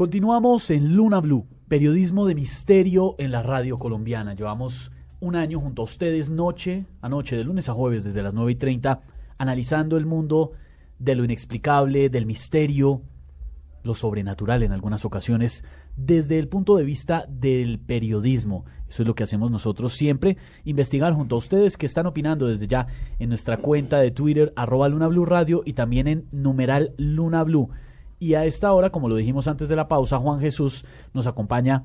Continuamos en Luna Blue, periodismo de misterio en la radio colombiana. Llevamos un año junto a ustedes, noche a noche, de lunes a jueves, desde las 9 y 30, analizando el mundo de lo inexplicable, del misterio, lo sobrenatural en algunas ocasiones, desde el punto de vista del periodismo. Eso es lo que hacemos nosotros siempre, investigar junto a ustedes que están opinando desde ya en nuestra cuenta de Twitter, arroba Luna Blue Radio y también en numeral Luna Blue. Y a esta hora, como lo dijimos antes de la pausa, Juan Jesús nos acompaña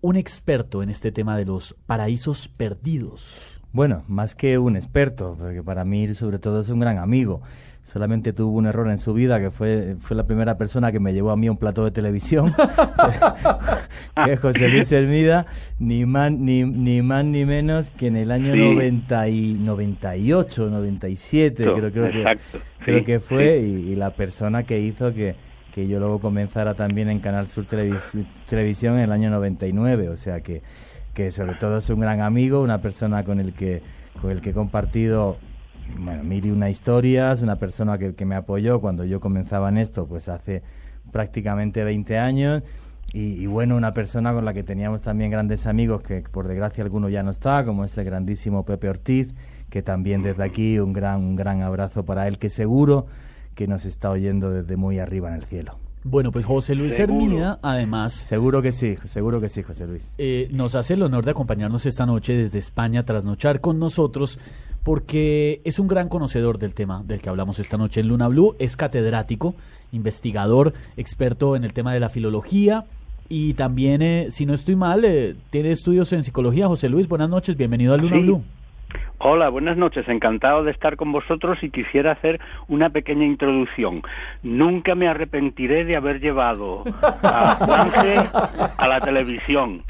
un experto en este tema de los paraísos perdidos. Bueno, más que un experto, porque para mí sobre todo es un gran amigo. Solamente tuvo un error en su vida, que fue, fue la primera persona que me llevó a mí a un plato de televisión, que es José Luis Hermida, ni más ni, ni, más, ni menos que en el año sí. 90 y 98, 97, creo, creo, que, creo que fue, y, y la persona que hizo que, que yo luego comenzara también en Canal Sur Televis Televisión en el año 99, o sea que, que sobre todo es un gran amigo, una persona con el que, con el que he compartido bueno, mil y una historias, una persona que, que me apoyó cuando yo comenzaba en esto, pues hace prácticamente 20 años, y, y, bueno, una persona con la que teníamos también grandes amigos, que por desgracia alguno ya no está, como es el grandísimo Pepe Ortiz, que también desde aquí un gran, un gran abrazo para él, que seguro que nos está oyendo desde muy arriba en el cielo. Bueno, pues José Luis ¿Seguro? Hermida, además... Seguro que sí, seguro que sí, José Luis. Eh, nos hace el honor de acompañarnos esta noche desde España, trasnochar con nosotros, porque es un gran conocedor del tema del que hablamos esta noche en Luna Blue, es catedrático, investigador, experto en el tema de la filología, y también, eh, si no estoy mal, eh, tiene estudios en psicología. José Luis, buenas noches, bienvenido a Luna sí. Blue. Hola, buenas noches. Encantado de estar con vosotros y quisiera hacer una pequeña introducción. Nunca me arrepentiré de haber llevado a Juanje a la televisión,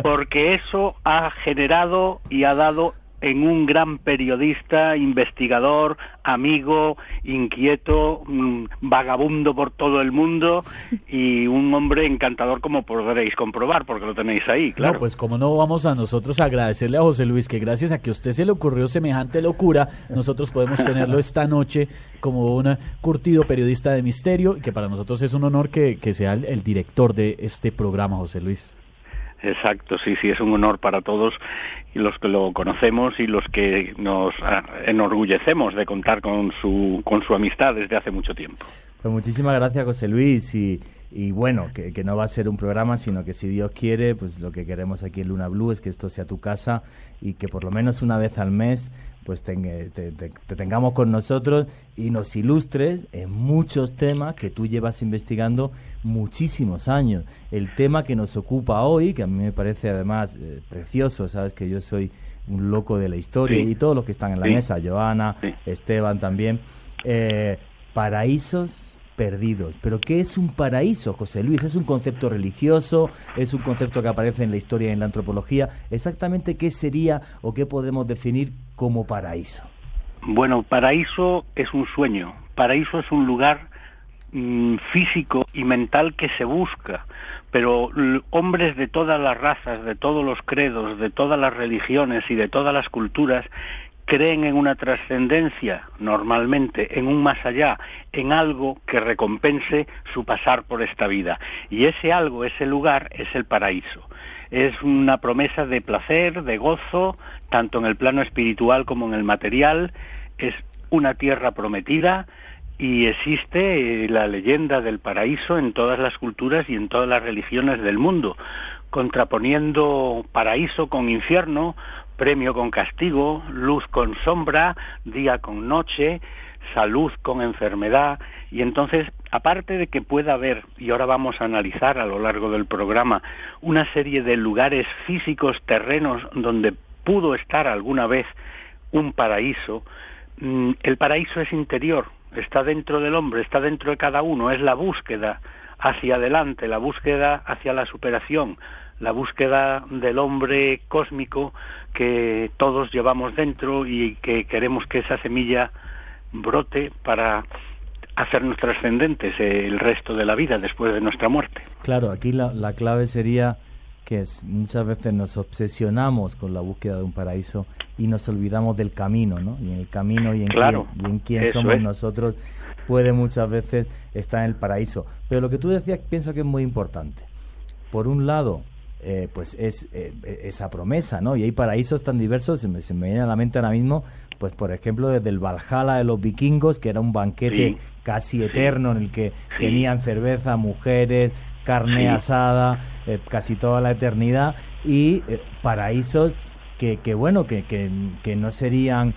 porque eso ha generado y ha dado en un gran periodista, investigador, amigo, inquieto, mmm, vagabundo por todo el mundo y un hombre encantador como podréis comprobar porque lo tenéis ahí, claro. No, pues como no vamos a nosotros a agradecerle a José Luis que gracias a que a usted se le ocurrió semejante locura, nosotros podemos tenerlo esta noche como un curtido periodista de misterio y que para nosotros es un honor que, que sea el, el director de este programa, José Luis. Exacto, sí, sí, es un honor para todos los que lo conocemos y los que nos enorgullecemos de contar con su, con su amistad desde hace mucho tiempo. Pues muchísimas gracias, José Luis, y, y bueno, que, que, no va a ser un programa, sino que si Dios quiere, pues lo que queremos aquí en Luna Blue es que esto sea tu casa y que por lo menos una vez al mes pues te, te, te, te, tengamos con nosotros y nos ilustres en muchos temas que tú llevas investigando muchísimos años. El tema que nos ocupa hoy, que a mí me parece además eh, precioso, sabes que yo soy un loco de la historia sí. y todos los que están en la sí. mesa, Joana, sí. Esteban también, eh, paraísos perdidos. Pero ¿qué es un paraíso, José Luis? ¿Es un concepto religioso? ¿Es un concepto que aparece en la historia y en la antropología? Exactamente qué sería o qué podemos definir como paraíso. Bueno, paraíso es un sueño. Paraíso es un lugar mmm, físico y mental que se busca. Pero hombres de todas las razas, de todos los credos, de todas las religiones y de todas las culturas creen en una trascendencia, normalmente, en un más allá, en algo que recompense su pasar por esta vida. Y ese algo, ese lugar, es el paraíso. Es una promesa de placer, de gozo, tanto en el plano espiritual como en el material. Es una tierra prometida y existe la leyenda del paraíso en todas las culturas y en todas las religiones del mundo, contraponiendo paraíso con infierno, premio con castigo, luz con sombra, día con noche, salud con enfermedad, y entonces, aparte de que pueda haber, y ahora vamos a analizar a lo largo del programa, una serie de lugares físicos, terrenos, donde pudo estar alguna vez un paraíso, mm, el paraíso es interior, está dentro del hombre, está dentro de cada uno, es la búsqueda hacia adelante, la búsqueda hacia la superación, la búsqueda del hombre cósmico que todos llevamos dentro y que queremos que esa semilla brote para hacernos trascendentes el resto de la vida después de nuestra muerte. Claro, aquí la, la clave sería que es, muchas veces nos obsesionamos con la búsqueda de un paraíso y nos olvidamos del camino, ¿no? Y en el camino y en claro, quién, y en quién somos es. nosotros puede muchas veces estar en el paraíso. Pero lo que tú decías pienso que es muy importante. Por un lado, eh, pues es eh, esa promesa, ¿no? Y hay paraísos tan diversos, se me, se me, viene a la mente ahora mismo, pues por ejemplo desde el Valhalla de los vikingos, que era un banquete casi eterno en el que tenían cerveza, mujeres, carne asada, eh, casi toda la eternidad, y paraísos que, que bueno, que, que, que, no serían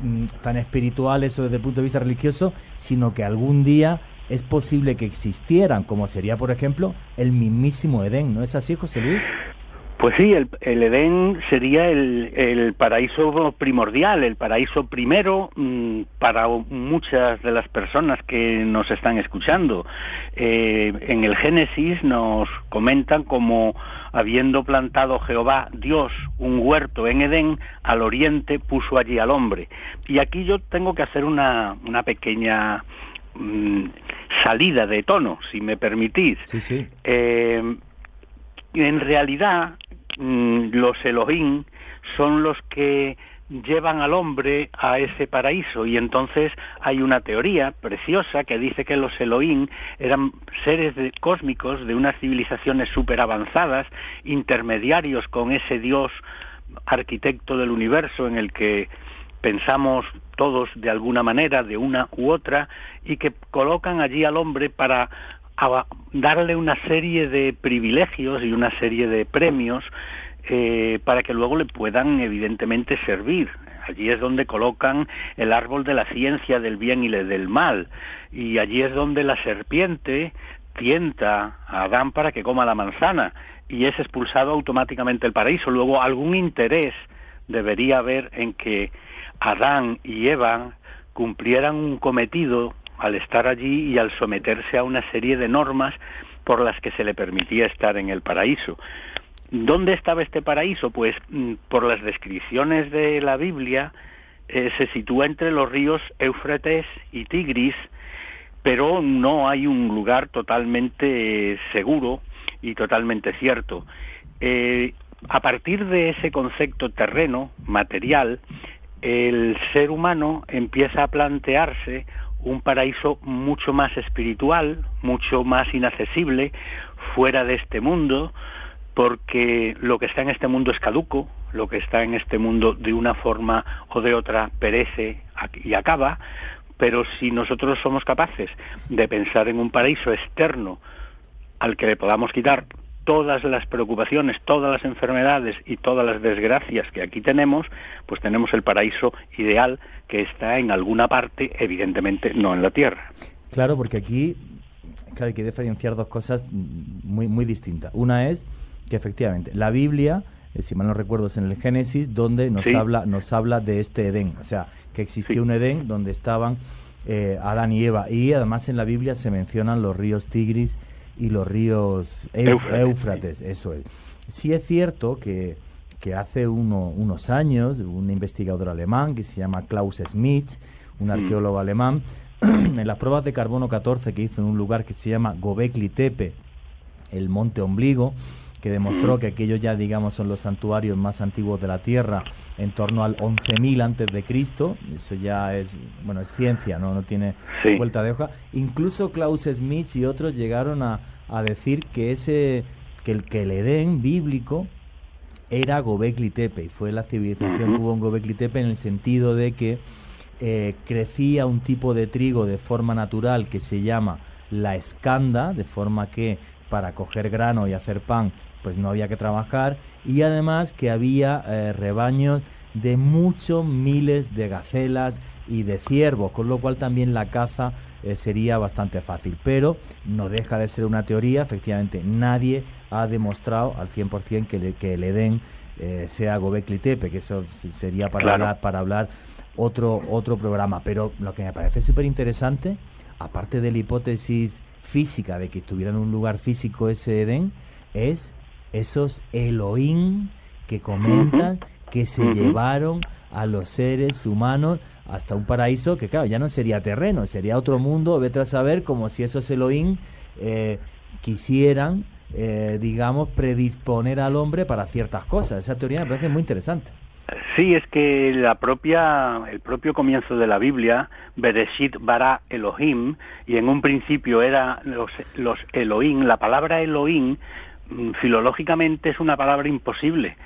mm, tan espirituales o desde el punto de vista religioso, sino que algún día es posible que existieran, como sería, por ejemplo, el mismísimo Edén. ¿No es así, José Luis? Pues sí, el, Edén sería el, el, paraíso primordial, el paraíso primero mm, para muchas de las personas que nos están escuchando. Eh, en el Génesis nos comentan como habiendo plantado Jehová Dios un huerto en Edén, al oriente puso allí al hombre. Y aquí yo tengo que hacer una, una pequeña mm, salida de tono, si me permitís. Sí, sí. Eh, en realidad, mm, los Elohim son los que llevan al hombre a ese paraíso y entonces hay una teoría preciosa que dice que los Elohim eran seres cósmicos de unas civilizaciones súper avanzadas, intermediarios con ese Dios arquitecto del universo en el que pensamos todos de alguna manera, de una u otra, y que colocan allí al hombre para darle una serie de privilegios y una serie de premios eh, para que luego le puedan evidentemente servir. Allí es donde colocan el árbol de la ciencia del bien y del mal, y allí es donde la serpiente tienta a Adán para que coma la manzana y es expulsado automáticamente del paraíso. Luego algún interés debería haber en que Adán y Eva cumplieran un cometido al estar allí y al someterse a una serie de normas por las que se le permitía estar en el paraíso. ¿Dónde estaba este paraíso? Pues mm, por las descripciones de la Biblia eh, se sitúa entre los ríos Éufrates y Tigris, pero no hay un lugar totalmente seguro y totalmente cierto. Eh, a partir de ese concepto terreno, material, el ser humano empieza a plantearse un paraíso mucho más espiritual, mucho más inaccesible, fuera de este mundo, porque lo que está en este mundo es caduco, lo que está en este mundo de una forma o de otra perece y acaba, pero si nosotros somos capaces de pensar en un paraíso externo al que le podamos quitar todas las preocupaciones, todas las enfermedades y todas las desgracias que aquí tenemos, pues tenemos el paraíso ideal que está en alguna parte, evidentemente no en la tierra. Claro, porque aquí hay que diferenciar dos cosas muy, muy distintas. Una es que efectivamente la Biblia, eh, si mal no recuerdo, es en el Génesis, donde nos, habla, nos habla de este Edén, o sea, que existió un Edén donde estaban eh, Adán y Eva, y además en la Biblia se mencionan los ríos Tigris y los ríos Éufrates, eso es. Sí es cierto que, que hace unos años un investigador alemán que se llama Klaus Schmidt, un mm. arqueólogo alemán, en las pruebas de carbono 14 que hizo en un lugar que se llama Gobekli Tepe, el monte ombligo, que demostró que aquellos ya, digamos, son los santuarios más antiguos de la Tierra, en torno al 11.000 antes de Cristo. Eso ya es, bueno, es ciencia, no, no tiene vuelta de hoja. Incluso Klaus Smith y otros llegaron a, a decir que ese, que el, que el Edén bíblico era Gobekli Tepe, y fue la civilización que hubo en Gobekli Tepe en el sentido de que eh, crecía un tipo de trigo de forma natural que se llama la escanda, de forma que para coger grano y hacer pan pues no había que trabajar y además que había eh, rebaños de muchos miles de gacelas y de ciervos, con lo cual también la caza eh, sería bastante fácil. Pero no deja de ser una teoría, efectivamente nadie ha demostrado al 100% que, que el Edén eh, sea Gobekli Tepe, que eso sería para hablar, para hablar otro, otro programa. Pero lo que me parece súper interesante, aparte de la hipótesis física de que estuviera en un lugar físico ese Edén, es esos Elohim que comentan que se llevaron a los seres humanos hasta un paraíso que, claro, ya no sería terreno, sería otro mundo, vete a saber como si esos Elohim eh, quisieran, eh, digamos, predisponer al hombre para ciertas cosas. Esa teoría me parece muy interesante. Sí, es que la propia, el propio comienzo de la Biblia, Bereshit bara Elohim, y en un principio era los, los Elohim, la palabra Elohim filológicamente es una palabra imposible,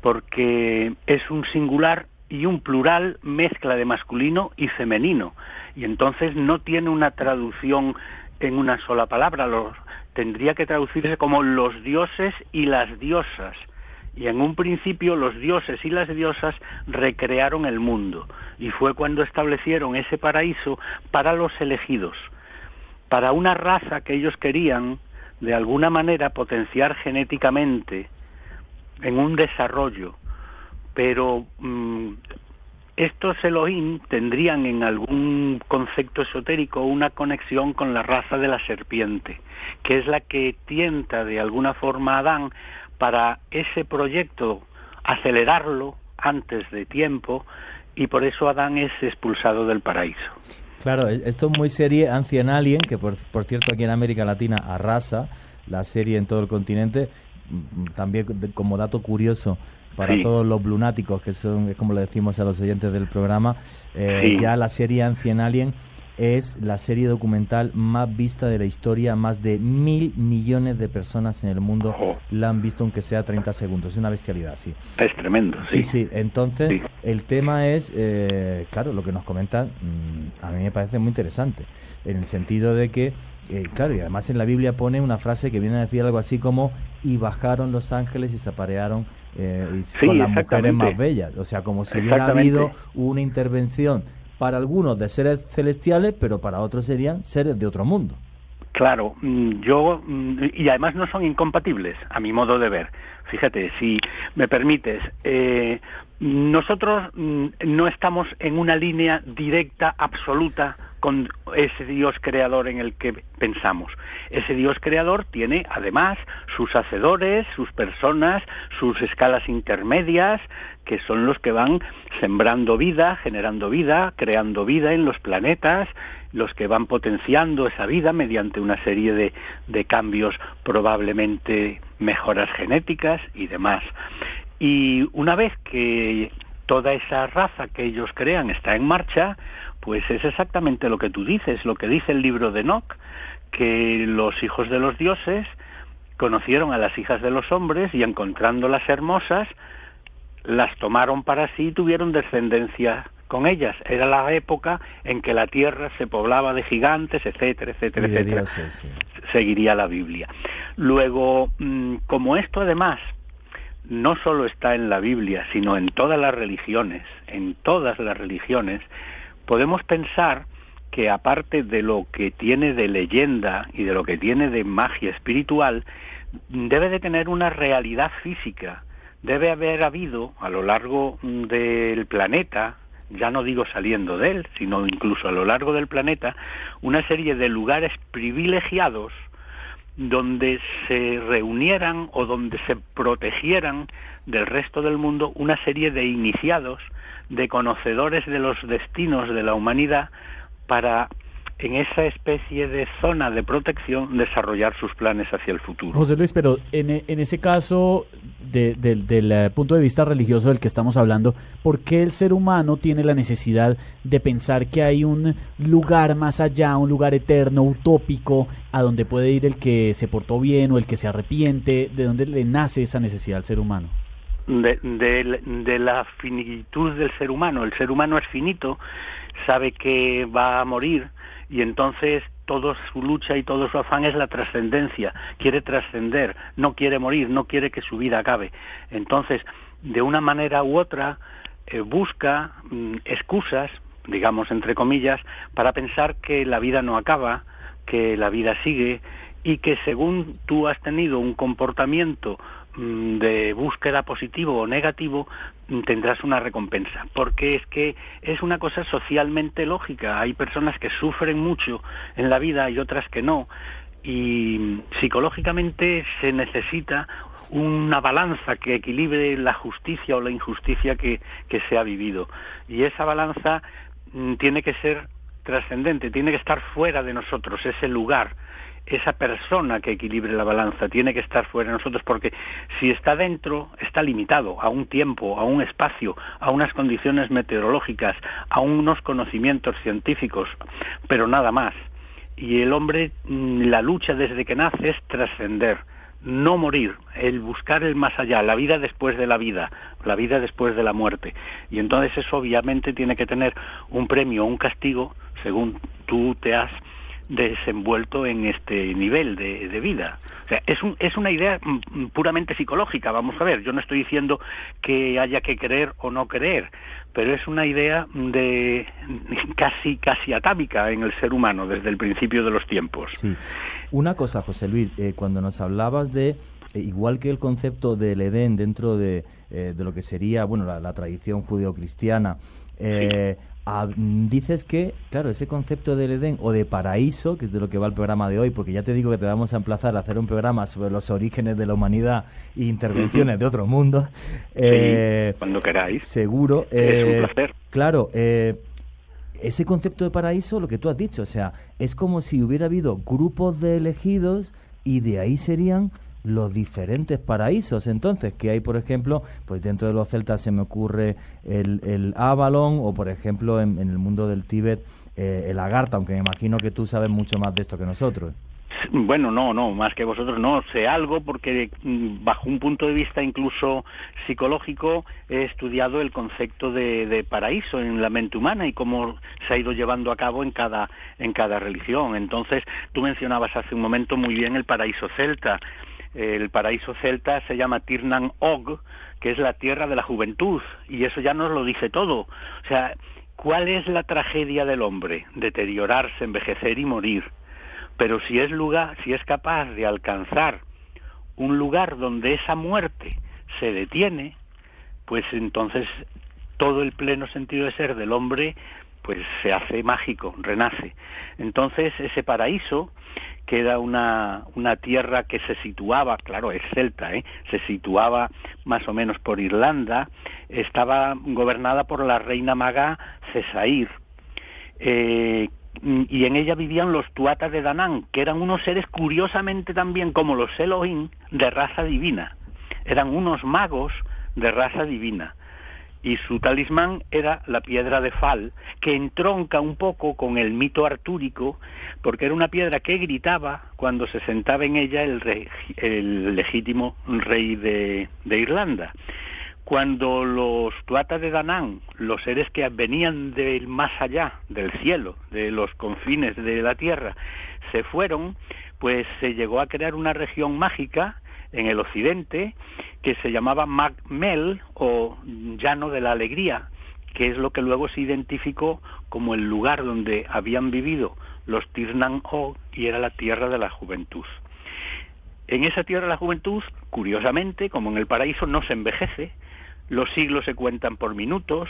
porque es un singular y un plural mezcla de masculino y femenino, y entonces no tiene una traducción en una sola palabra, los, tendría que traducirse como los dioses y las diosas. Y en un principio los dioses y las diosas recrearon el mundo. Y fue cuando establecieron ese paraíso para los elegidos, para una raza que ellos querían de alguna manera potenciar genéticamente en un desarrollo, pero mm, estos Elohim tendrían en algún concepto esotérico una conexión con la raza de la serpiente, que es la que tienta de alguna forma a Adán para ese proyecto acelerarlo antes de tiempo y por eso Adán es expulsado del paraíso. Claro, e-, esto es muy serie Ancient Alien, que por, cierto aquí en América Latina arrasa la serie en todo el continente, mm, también como dato curioso para todos los lunáticos, que son, como le decimos a los oyentes del programa, eh, ya la serie Ancient Alien es la serie documental más vista de la historia. Más de mil millones de personas en el mundo la han visto, aunque sea 30 segundos. Es una bestialidad, sí. Es tremendo, sí. Sí, sí. Entonces, el tema es, eh, claro, lo que nos comentan, mm, a mí me parece muy interesante. En el sentido de que, eh, claro, y además en la Biblia pone una frase que viene a decir algo así como: y bajaron los ángeles y se aparearon eh, con las mujeres más bellas. O sea, como si hubiera habido una intervención para algunos de seres celestiales, pero para otros serían seres de otro mundo. Claro, mm, yo mm, y además no son incompatibles a mi modo de ver. Fíjate, si me permites, eh, nosotros mm, no estamos en una línea directa, absoluta, con ese Dios creador en el que pensamos. Ese Dios creador tiene además sus hacedores, sus personas, sus escalas intermedias, que son los que van sembrando vida, generando vida, creando vida en los planetas, los que van potenciando esa vida mediante una serie de, cambios, probablemente mejoras genéticas y demás. Y una vez que toda esa raza que ellos crean está en marcha, pues es exactamente lo que tú dices, lo que dice el libro de Enoch, que los hijos de los dioses conocieron a las hijas de los hombres y encontrándolas hermosas, las tomaron para sí y tuvieron descendencia con ellas. Era la época en que la tierra se poblaba de gigantes, etcétera, etcétera, etcétera. Seguiría la Biblia. Luego, mm, como esto además no solo está en la Biblia, sino en todas las religiones, en todas las religiones, podemos pensar que aparte de lo que tiene de leyenda y de lo que tiene de magia espiritual, debe de tener una realidad física. Debe haber habido a lo largo del planeta, ya no digo saliendo de él, sino incluso a lo largo del planeta, una serie de lugares privilegiados donde se reunieran o donde se protegieran del resto del mundo una serie de iniciados, de conocedores de los destinos de la humanidad para en esa especie de zona de protección desarrollar sus planes hacia el futuro. José Luis, pero en, en ese caso, del eh, punto de vista religioso del que estamos hablando, ¿por qué el ser humano tiene la necesidad de pensar que hay un lugar más allá, un lugar eterno, utópico, a donde puede ir el que se portó bien o el que se arrepiente? ¿De dónde le nace esa necesidad al ser humano? De, de la finitud del ser humano. El ser humano es finito, sabe que va a morir, y entonces toda su lucha y todo su afán es la trascendencia, quiere trascender, no quiere morir, no quiere que su vida acabe. Entonces, de una manera u otra, eh, busca mm, excusas, digamos entre comillas, para pensar que la vida no acaba, que la vida sigue y que según tú has tenido un comportamiento de búsqueda positivo o negativo mm, tendrás una recompensa. Porque es que es una cosa socialmente lógica. Hay personas que sufren mucho en la vida y otras que no. Y mm, psicológicamente se necesita una balanza que equilibre la justicia o la injusticia que, que se ha vivido. Y esa balanza tiene que ser trascendente tiene que estar fuera de nosotros ese lugar esa persona que equilibre la balanza, tiene que estar fuera de nosotros, porque si está dentro, está limitado a un tiempo, a un espacio, a unas condiciones meteorológicas, a unos conocimientos científicos, pero nada más. Y el hombre, mm, la lucha desde que nace es trascender, no morir, el buscar el más allá, la vida después de la vida, la vida después de la muerte. Y entonces eso obviamente tiene que tener un premio un castigo según tú te has desenvuelto en este nivel de, de vida. O sea, es, un, es una idea mm, mm, puramente psicológica, vamos a ver. Yo no estoy diciendo que haya que creer o no creer, pero es una idea de casi casi atámica en el ser humano desde el principio de los tiempos. Sí. Una cosa, José Luis, eh, cuando nos hablabas de eh, igual que el concepto del Edén dentro de, eh, de lo que sería bueno la, la tradición judeocristiana eh, mm, dices que, claro, ese concepto del Edén o de paraíso, que es de lo que va el programa de hoy, porque ya te digo que te vamos a emplazar a hacer un programa sobre los orígenes de la humanidad e intervenciones de otro mundo. Eh, cuando queráis. Seguro. es un eh, placer. Claro, eh, ese concepto de paraíso, lo que tú has dicho, o sea, es como si hubiera habido grupos de elegidos y de ahí serían los diferentes paraísos. Entonces que hay por ejemplo pues dentro de los celtas se me ocurre el, el Avalon o por ejemplo en, el mundo del Tíbet eh, el Agartha aunque me imagino que tú sabes mucho más de esto que nosotros. Bueno, no, no, más que vosotros no, sé algo porque mm, bajo un punto de vista incluso psicológico he estudiado el concepto de, de, paraíso en la mente humana y cómo se ha ido llevando a cabo en cada, en cada religión. Entonces, tú mencionabas hace un momento muy bien el paraíso celta el paraíso celta se llama Tirnan Og, que es la tierra de la juventud, y eso ya nos lo dice todo. O sea, ¿cuál es la tragedia del hombre? Deteriorarse, envejecer y morir. Pero si es lugar, si es capaz de alcanzar un lugar donde esa muerte se detiene, pues entonces todo el pleno sentido de ser del hombre pues se hace mágico, renace. Entonces ese paraíso que era una, una tierra que se situaba, claro, es celta, ¿eh? se situaba más o menos por Irlanda, estaba gobernada por la reina maga Cesair, eh, y en ella vivían los tuatas de Danán, que eran unos seres curiosamente también como los Elohim de raza divina, eran unos magos de raza divina y su talismán era la piedra de Fal, que entronca un poco con el mito artúrico, porque era una piedra que gritaba cuando se sentaba en ella el, el legítimo rey de, de, Irlanda. Cuando los tuatas de Danán, los seres que venían del más allá, del cielo, de los confines de la tierra, se fueron, pues se llegó a crear una región mágica en el occidente que se llamaba Macmel o Llano de la Alegría, que es lo que luego se identificó como el lugar donde habían vivido los Tirnan O y era la tierra de la juventud. En esa tierra de la juventud, curiosamente, como en el paraíso, no se envejece, los siglos se cuentan por minutos,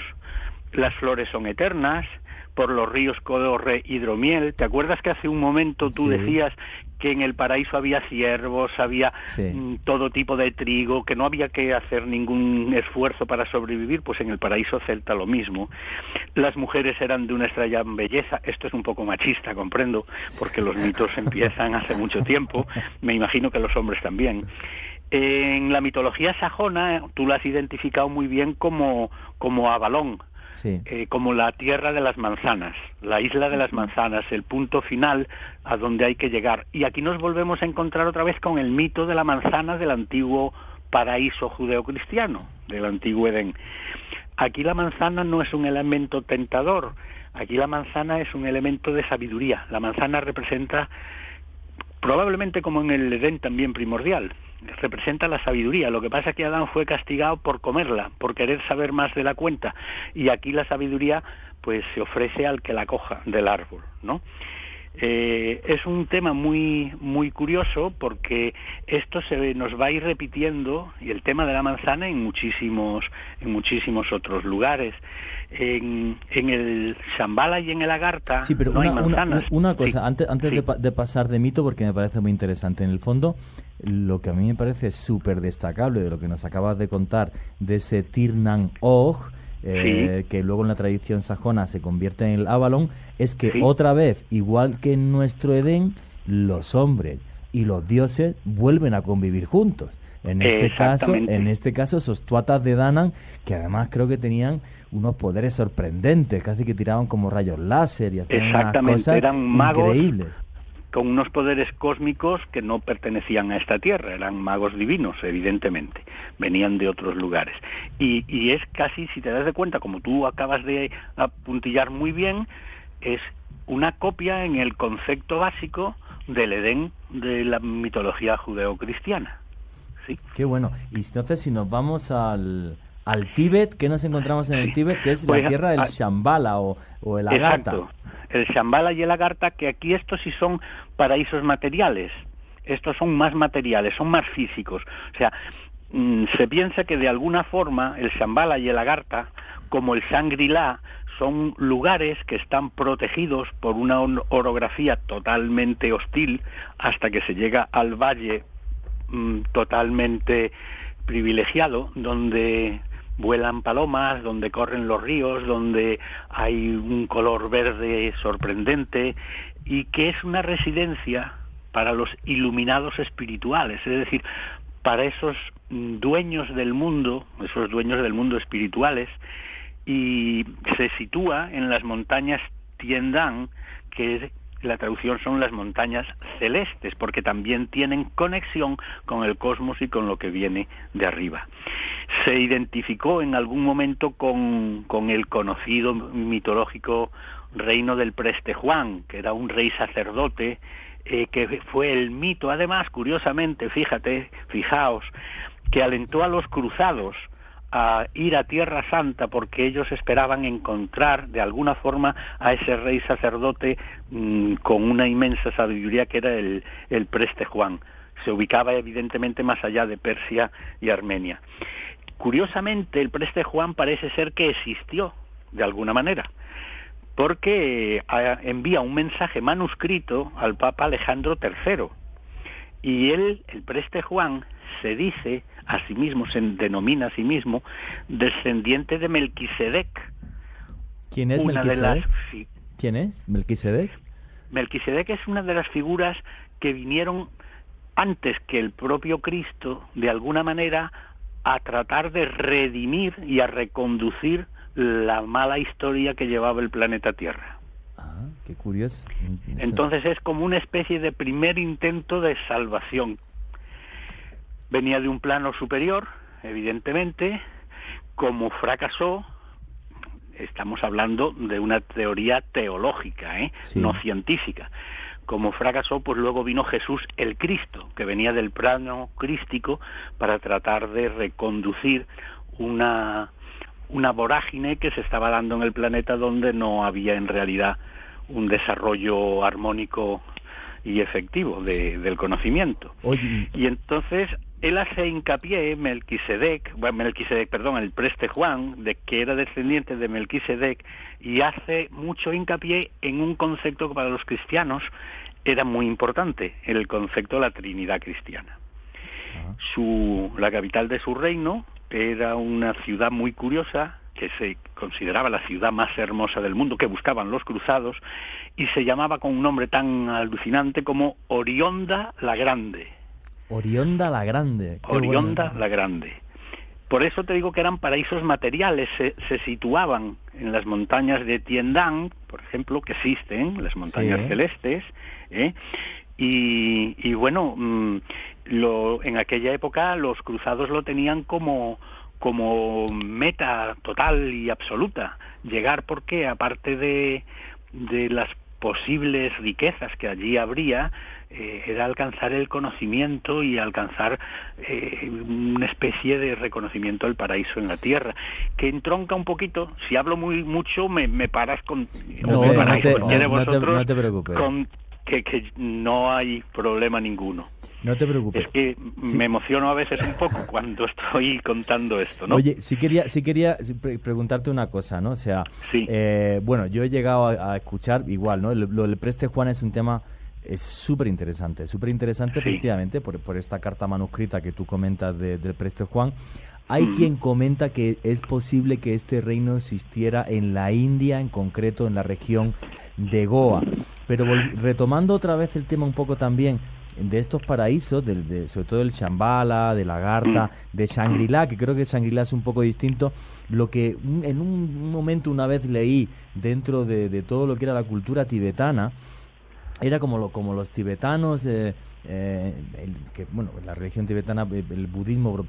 las flores son eternas, por los ríos corre hidromiel. ¿Te acuerdas que hace un momento tú decías que en el paraíso había ciervos, había mm, todo tipo de trigo, que no había que hacer ningún esfuerzo para sobrevivir? Pues en el paraíso celta lo mismo. Las mujeres eran de una extraña belleza. Esto es un poco machista, comprendo, porque los mitos empiezan hace mucho tiempo. Me imagino que los hombres también. En la mitología sajona, tú la has identificado muy bien como, como Avalón, eh, como la tierra de las manzanas, la isla de las manzanas, el punto final a donde hay que llegar. Y aquí nos volvemos a encontrar otra vez con el mito de la manzana del antiguo paraíso judeocristiano, del antiguo Edén. Aquí la manzana no es un elemento tentador, aquí la manzana es un elemento de sabiduría. La manzana representa, probablemente como en el Edén también primordial, representa la sabiduría. Lo que pasa es que Adán fue castigado por comerla, por querer saber más de la cuenta. Y aquí la sabiduría pues se ofrece al que la coja del árbol, ¿no? Eh, es un tema muy muy curioso porque esto se nos va a ir repitiendo y el tema de la manzana en muchísimos en muchísimos otros lugares en, en el Shambhala y en el Agartha sí, pero no una, hay manzanas. Una, cosa, antes, antes de, de, pasar de mito, porque me parece muy interesante, en el fondo, lo que a mí me parece súper destacable de lo que nos acabas de contar de ese Tirnan Og, eh, que luego en la tradición sajona se convierte en el Avalon, es que otra vez, igual que en nuestro Edén, los hombres y los dioses vuelven a convivir juntos. En este caso, en este caso esos tuatas de Danan, que además creo que tenían unos poderes sorprendentes, casi que tiraban como rayos láser y hacían Exactamente, cosas eran magos increíbles. Con unos poderes cósmicos que no pertenecían a esta tierra, eran magos divinos, evidentemente, venían de otros lugares. Y, y es casi, si te das de cuenta, como tú acabas de apuntillar muy bien, es una copia en el concepto básico del Edén de la mitología judeocristiana. ¿sí? Qué bueno. Y entonces, si nos vamos al, al Tíbet, ¿qué nos encontramos en el Tíbet? Que es la pues, tierra del Shambhala o, o el Agartha. Exacto. El Shambhala y el Agartha, que aquí estos sí son paraísos materiales. Estos son más materiales, son más físicos. O sea, mm, se piensa que de alguna forma el Shambhala y el Agartha, como el Shangri-La, son lugares que están protegidos por una orografía totalmente hostil hasta que se llega al valle mm, totalmente privilegiado donde vuelan palomas, donde corren los ríos, donde hay un color verde sorprendente y que es una residencia para los iluminados espirituales, es decir, para esos dueños del mundo, esos dueños del mundo espirituales, y se sitúa en las montañas Tiendang, que la traducción son las montañas celestes, porque también tienen conexión con el cosmos y con lo que viene de arriba. Se identificó en algún momento con, con el conocido mitológico reino del Preste Juan, que era un rey sacerdote, eh, que fue el mito, además, curiosamente, fíjate, fijaos, que alentó a los cruzados a ir a Tierra Santa porque ellos esperaban encontrar de alguna forma a ese rey sacerdote mm, con una inmensa sabiduría que era el, el preste Juan. Se ubicaba evidentemente más allá de Persia y Armenia. Curiosamente, el preste Juan parece ser que existió de alguna manera, porque eh, envía un mensaje manuscrito al Papa Alejandro III. Y él, el preste Juan, se dice a sí mismo, se denomina a sí mismo descendiente de Melquisedec. ¿Quién es Melquisedec? ¿Quién es Melquisedec? Melquisedec es una de las figuras que vinieron antes que el propio Cristo, de alguna manera, a tratar de redimir y a reconducir la mala historia que llevaba el planeta Tierra. Ah, qué curioso. Entonces es como una especie de primer intento de salvación venía de un plano superior, evidentemente, como fracasó, estamos hablando de una teoría teológica, ¿eh? no científica. Como fracasó, pues luego vino Jesús el Cristo, que venía del plano crístico para tratar de reconducir una, una vorágine que se estaba dando en el planeta donde no había en realidad un desarrollo armónico y efectivo del conocimiento. Y entonces él hace hincapié, Melquisedec, bueno, Melquisedec, perdón, el preste Juan, de que era descendiente de Melquisedec, y hace mucho hincapié en un concepto que para los cristianos era muy importante, el concepto de la Trinidad cristiana. Su, la capital de su reino era una ciudad muy curiosa, que se consideraba la ciudad más hermosa del mundo, que buscaban los cruzados, y se llamaba con un nombre tan alucinante como Orionda la Grande Orionda la Grande. Orionda la Grande. Por eso te digo que eran paraísos materiales, se, situaban en las montañas de Tiendang, por ejemplo, que existen, las montañas celestes, ¿eh? y, bueno, mm, lo, en aquella época los cruzados lo tenían como, como meta total y absoluta, llegar porque aparte de, de las posibles riquezas que allí habría, eh, era alcanzar el conocimiento y alcanzar eh, una especie de reconocimiento del paraíso en la tierra, que entronca un poquito, si hablo muy mucho me, me paras con... No, no, te, no, te, preocupes. Con, que, que no hay problema ninguno. No te preocupes. Es que me emociono a veces un poco cuando estoy contando esto, ¿no? Oye, sí quería, sí quería preguntarte una cosa, ¿no? O sea, eh, bueno, yo he llegado a, escuchar igual, ¿no? Lo del Preste Juan es un tema es súper interesante, súper interesante efectivamente por, por, esta carta manuscrita que tú comentas de, del Preste Juan. Hay quien comenta que es posible que este reino existiera en la India, en concreto en la región de Goa. Pero retomando otra vez el tema un poco también de estos paraísos, de, sobre todo del Shambhala, de Lagarta, de Shangri-La, que creo que Shangri-La es un poco distinto, lo que en un momento una vez leí dentro de, todo lo que era la cultura tibetana, era como, lo, como los tibetanos, eh, eh, que bueno, la religión tibetana, el budismo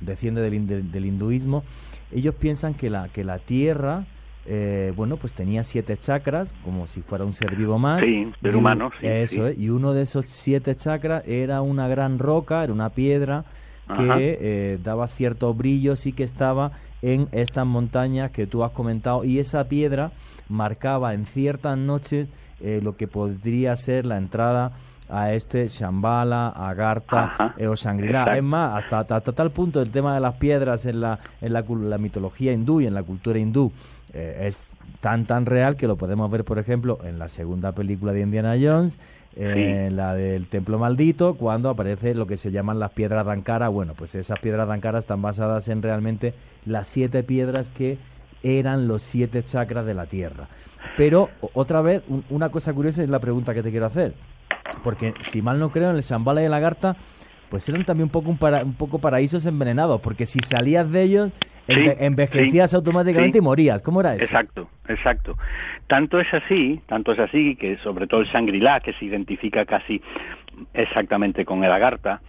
desciende del, del, hinduismo, ellos piensan que la, que la tierra eh, bueno, pues tenía siete chakras, como si fuera un ser vivo más. Sí, ser humano, sí. Eso, y uno de esos siete chakras era una gran roca, era una piedra que eh, daba cierto brillo, sí que estaba en estas montañas que tú has comentado, y esa piedra marcaba en ciertas noches eh, lo que podría ser la entrada a este Shambhala, Agartha o Shangri-La. Es más, hasta, hasta, tal punto el tema de las piedras en la, en la, la mitología hindú y en la cultura hindú eh, es tan tan real que lo podemos ver, por ejemplo, en la segunda película de Indiana Jones, en la del Templo Maldito, cuando aparece lo que se llaman las piedras de Ankara. Bueno, pues esas piedras de Ankara están basadas en realmente las siete piedras que eran los siete chakras de la Tierra. Pero, otra vez, una cosa curiosa es la pregunta que te quiero hacer. Porque, si mal no creo, en el Shambhala y el Lagarta pues eran también un poco, un, para, un poco paraísos envenenados, porque si salías de ellos, envejecías automáticamente y morías. ¿Cómo era eso? Exacto, exacto. Tanto es así, tanto es así, que sobre todo el Shangri-La, que se identifica casi exactamente con el Agartha,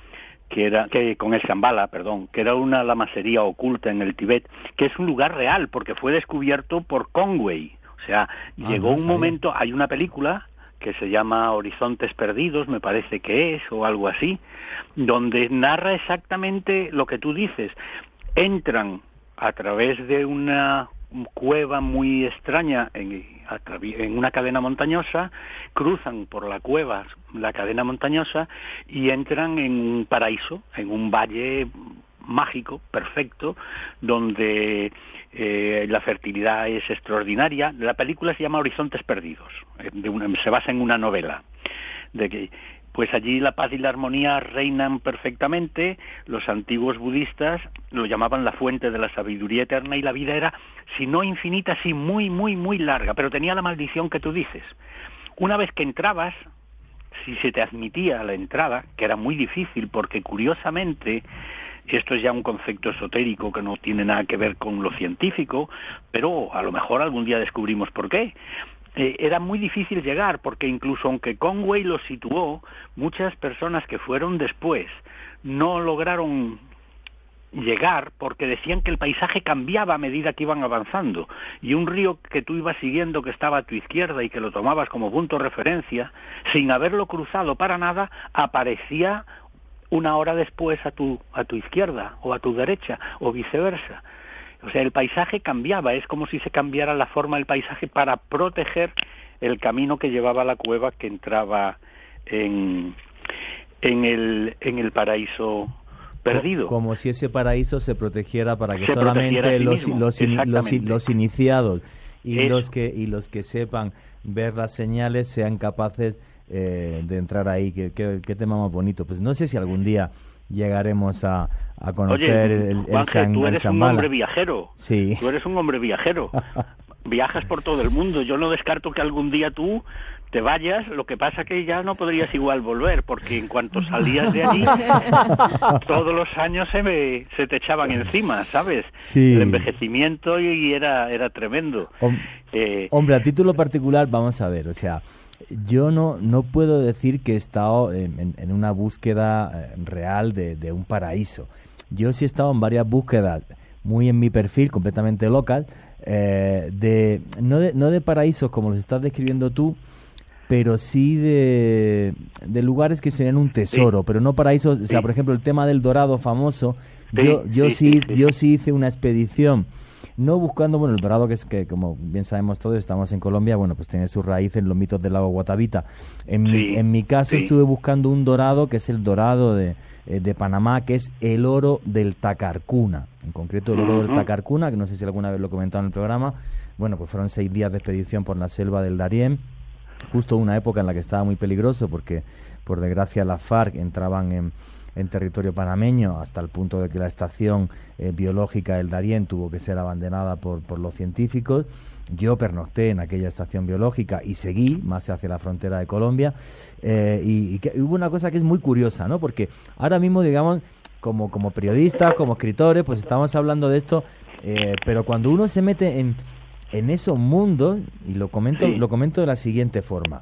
que era que con el Shambhala, perdón, que era una lamasería oculta en el Tíbet, que es un lugar real porque fue descubierto por Conway. O sea, ah, llegó un momento, hay una película que se llama Horizontes Perdidos, me parece que es, o algo así, donde narra exactamente lo que tú dices. Entran a través de una cueva muy extraña en, una cadena montañosa, cruzan por la cueva, la cadena montañosa, y entran en un paraíso, en un valle mágico, perfecto, donde eh, la fertilidad es extraordinaria. La película se llama Horizontes Perdidos, eh, se basa en una novela de que pues allí la paz y la armonía reinan perfectamente. Los antiguos budistas lo llamaban la fuente de la sabiduría eterna y la vida era, si no infinita, sí muy, muy, muy larga, pero tenía la maldición que tú dices. Una vez que entrabas, si se te admitía la entrada, que era muy difícil porque curiosamente esto es ya un concepto esotérico que no tiene nada que ver con lo científico, pero a lo mejor algún día descubrimos por qué. Eh, era muy difícil llegar porque incluso aunque Conway lo situó, muchas personas que fueron después no lograron llegar porque decían que el paisaje cambiaba a medida que iban avanzando y un río que tú ibas siguiendo que estaba a tu izquierda y que lo tomabas como punto de referencia, sin haberlo cruzado para nada, aparecía una hora después a tu, a tu izquierda o a tu derecha o viceversa. O sea, el paisaje cambiaba, es como si se cambiara la forma del paisaje para proteger el camino que llevaba a la cueva que entraba en, en, el, en el paraíso perdido. Como si ese paraíso se protegiera para que solamente los, los, los, iniciados y los, que, y los que sepan ver las señales sean capaces eh, de entrar ahí. Qué, qué, tema más bonito. Pues no sé si algún día llegaremos a, a conocer el, el, tú eres un hombre viajero. Sí. Tú eres un hombre viajero. Viajas por todo el mundo. Yo no descarto que algún día tú te vayas, lo que pasa que ya no podrías igual volver, porque en cuanto salías de allí, todos los años se, me, se te echaban encima, ¿sabes? Sí. El envejecimiento y, era, era tremendo. Eh, hombre, a título particular, vamos a ver, o sea, yo no, no puedo decir que he estado en, una búsqueda eh, real de, un paraíso. Yo sí he estado en varias búsquedas, muy en mi perfil, completamente local, eh, de, no de, no de paraísos como los estás describiendo tú, pero sí de, de lugares que serían un tesoro, pero no paraísos. O sea, por ejemplo, el tema del dorado famoso, yo, yo, sí, yo sí hice una expedición no buscando, bueno, el dorado que es que, como bien sabemos todos, estamos en Colombia, bueno, pues tiene su raíz en los mitos del lago Guatavita. En, mi, en mi caso estuve buscando un dorado que es el dorado de, eh, de Panamá, que es el oro del Tacarcuna, en concreto el oro del Tacarcuna, que no sé si alguna vez lo he comentado en el programa, bueno, pues fueron seis días de expedición por la selva del Darién, justo una época en la que estaba muy peligroso porque por desgracia las FARC entraban en, en territorio panameño hasta el punto de que la estación eh, biológica del Darién tuvo que ser abandonada por, por los científicos. Yo pernocté en aquella estación biológica y seguí más hacia la frontera de Colombia. Eh, y, hubo una cosa que es muy curiosa, ¿no? Porque ahora mismo, digamos, como, como periodistas, como escritores, pues estamos hablando de esto, eh, pero cuando uno se mete en, en esos mundos, y lo comento, lo comento de la siguiente forma.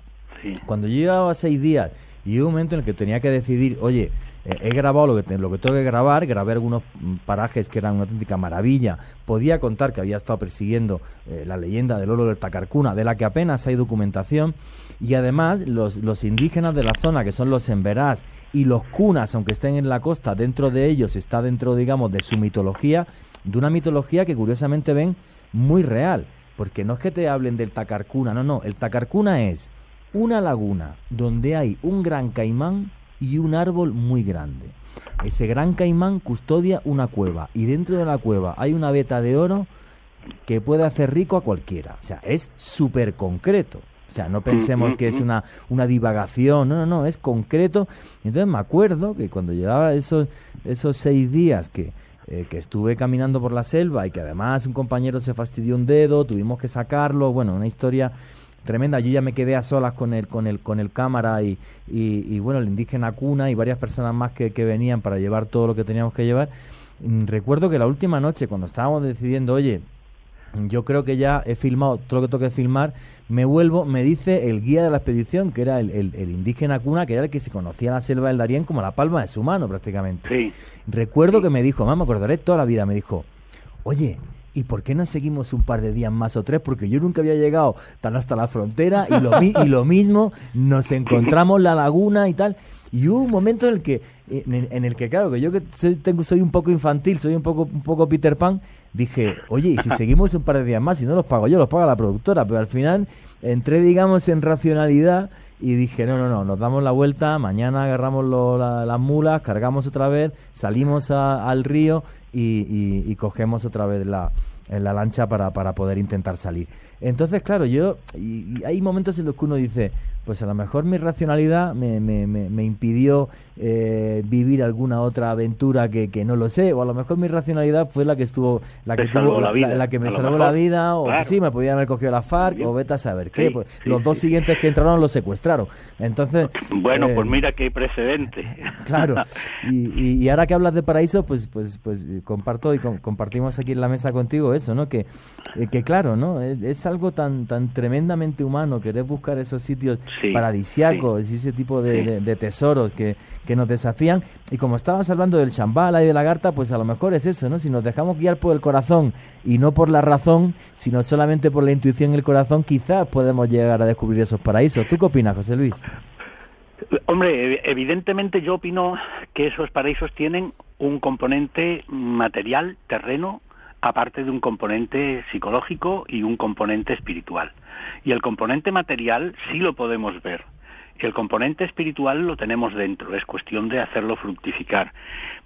Cuando yo llevaba seis días y hubo un momento en el que tenía que decidir, oye, eh, he grabado lo que, lo que tengo que grabar, grabé algunos parajes que eran una auténtica maravilla, podía contar que había estado persiguiendo eh, la leyenda del oro del Tacarcuna, de la que apenas hay documentación, y además los, los indígenas de la zona, que son los emberás y los cunas, aunque estén en la costa, dentro de ellos está dentro, digamos, de su mitología, de una mitología que curiosamente ven muy real, porque no es que te hablen del Tacarcuna, no, no, el Tacarcuna es una laguna donde hay un gran caimán y un árbol muy grande. Ese gran caimán custodia una cueva y dentro de la cueva hay una veta de oro que puede hacer rico a cualquiera. O sea, es súper concreto. O sea, no pensemos que es una, una divagación, no, no, no, es concreto. Entonces me acuerdo que cuando llevaba esos, esos seis días que, eh, que estuve caminando por la selva y que además un compañero se fastidió un dedo, tuvimos que sacarlo, bueno, una historia tremenda. Yo ya me quedé a solas con el, con el, con el cámara y, y, bueno, el indígena cuna y varias personas más que, que venían para llevar todo lo que teníamos que llevar. Mm, recuerdo que la última noche, cuando estábamos decidiendo, oye, yo creo que ya he filmado todo lo que tengo que filmar, me vuelvo, me dice el guía de la expedición, que era el, el, indígena cuna, que era el que se conocía la selva del Darién como la palma de su mano prácticamente. Sí. Recuerdo que me dijo, mamá, me acordaré toda la vida, me dijo, oye, ¿y por qué no seguimos un par de días más o tres? Porque yo nunca había llegado tan hasta la frontera y lo, y lo mismo, nos encontramos la laguna y tal. Y hubo un momento en el que, en, el que claro, que yo que soy, tengo, soy un poco infantil, soy un poco, un poco Peter Pan, dije, oye, y si seguimos un par de días más, y no los pago yo, los paga la productora, pero al final entré, digamos, en racionalidad y dije, no, no, no, nos damos la vuelta, mañana agarramos las mulas, cargamos otra vez, salimos al río y, y, cogemos otra vez la, la lancha para poder intentar salir. Entonces, claro, yo, y, hay momentos en los que uno dice, pues a lo mejor mi racionalidad me, me, me, impidió eh, vivir alguna otra aventura que, que, no lo sé, o a lo mejor mi racionalidad fue la que estuvo, la que tuvo, la, la, que me salvó la vida, o sí, me podían haber cogido la FARC, o vete a saber qué. Pues, los dos siguientes que entraron los secuestraron. Entonces. Bueno, pues eh, mira que hay precedente. Claro. Y, y, ahora que hablas de paraíso, pues, pues, pues comparto y compartimos aquí en la mesa contigo eso, ¿no? Que, eh, que claro, ¿no? Es, es algo tan, tan tremendamente humano, querer buscar esos sitios paradisiacos y ese tipo de, tesoros que, que, nos desafían. Y como estabas hablando del chambala y de la garta, pues a lo mejor es eso, ¿no? Si nos dejamos guiar por el corazón y no por la razón, sino solamente por la intuición y el corazón, quizás podemos llegar a descubrir esos paraísos. ¿Tú qué opinas, José Luis? Hombre, evidentemente yo opino que esos paraísos tienen un componente material, terreno, aparte de un componente psicológico y un componente espiritual. Y el componente material sí lo podemos ver. El componente espiritual lo tenemos dentro, es cuestión de hacerlo fructificar.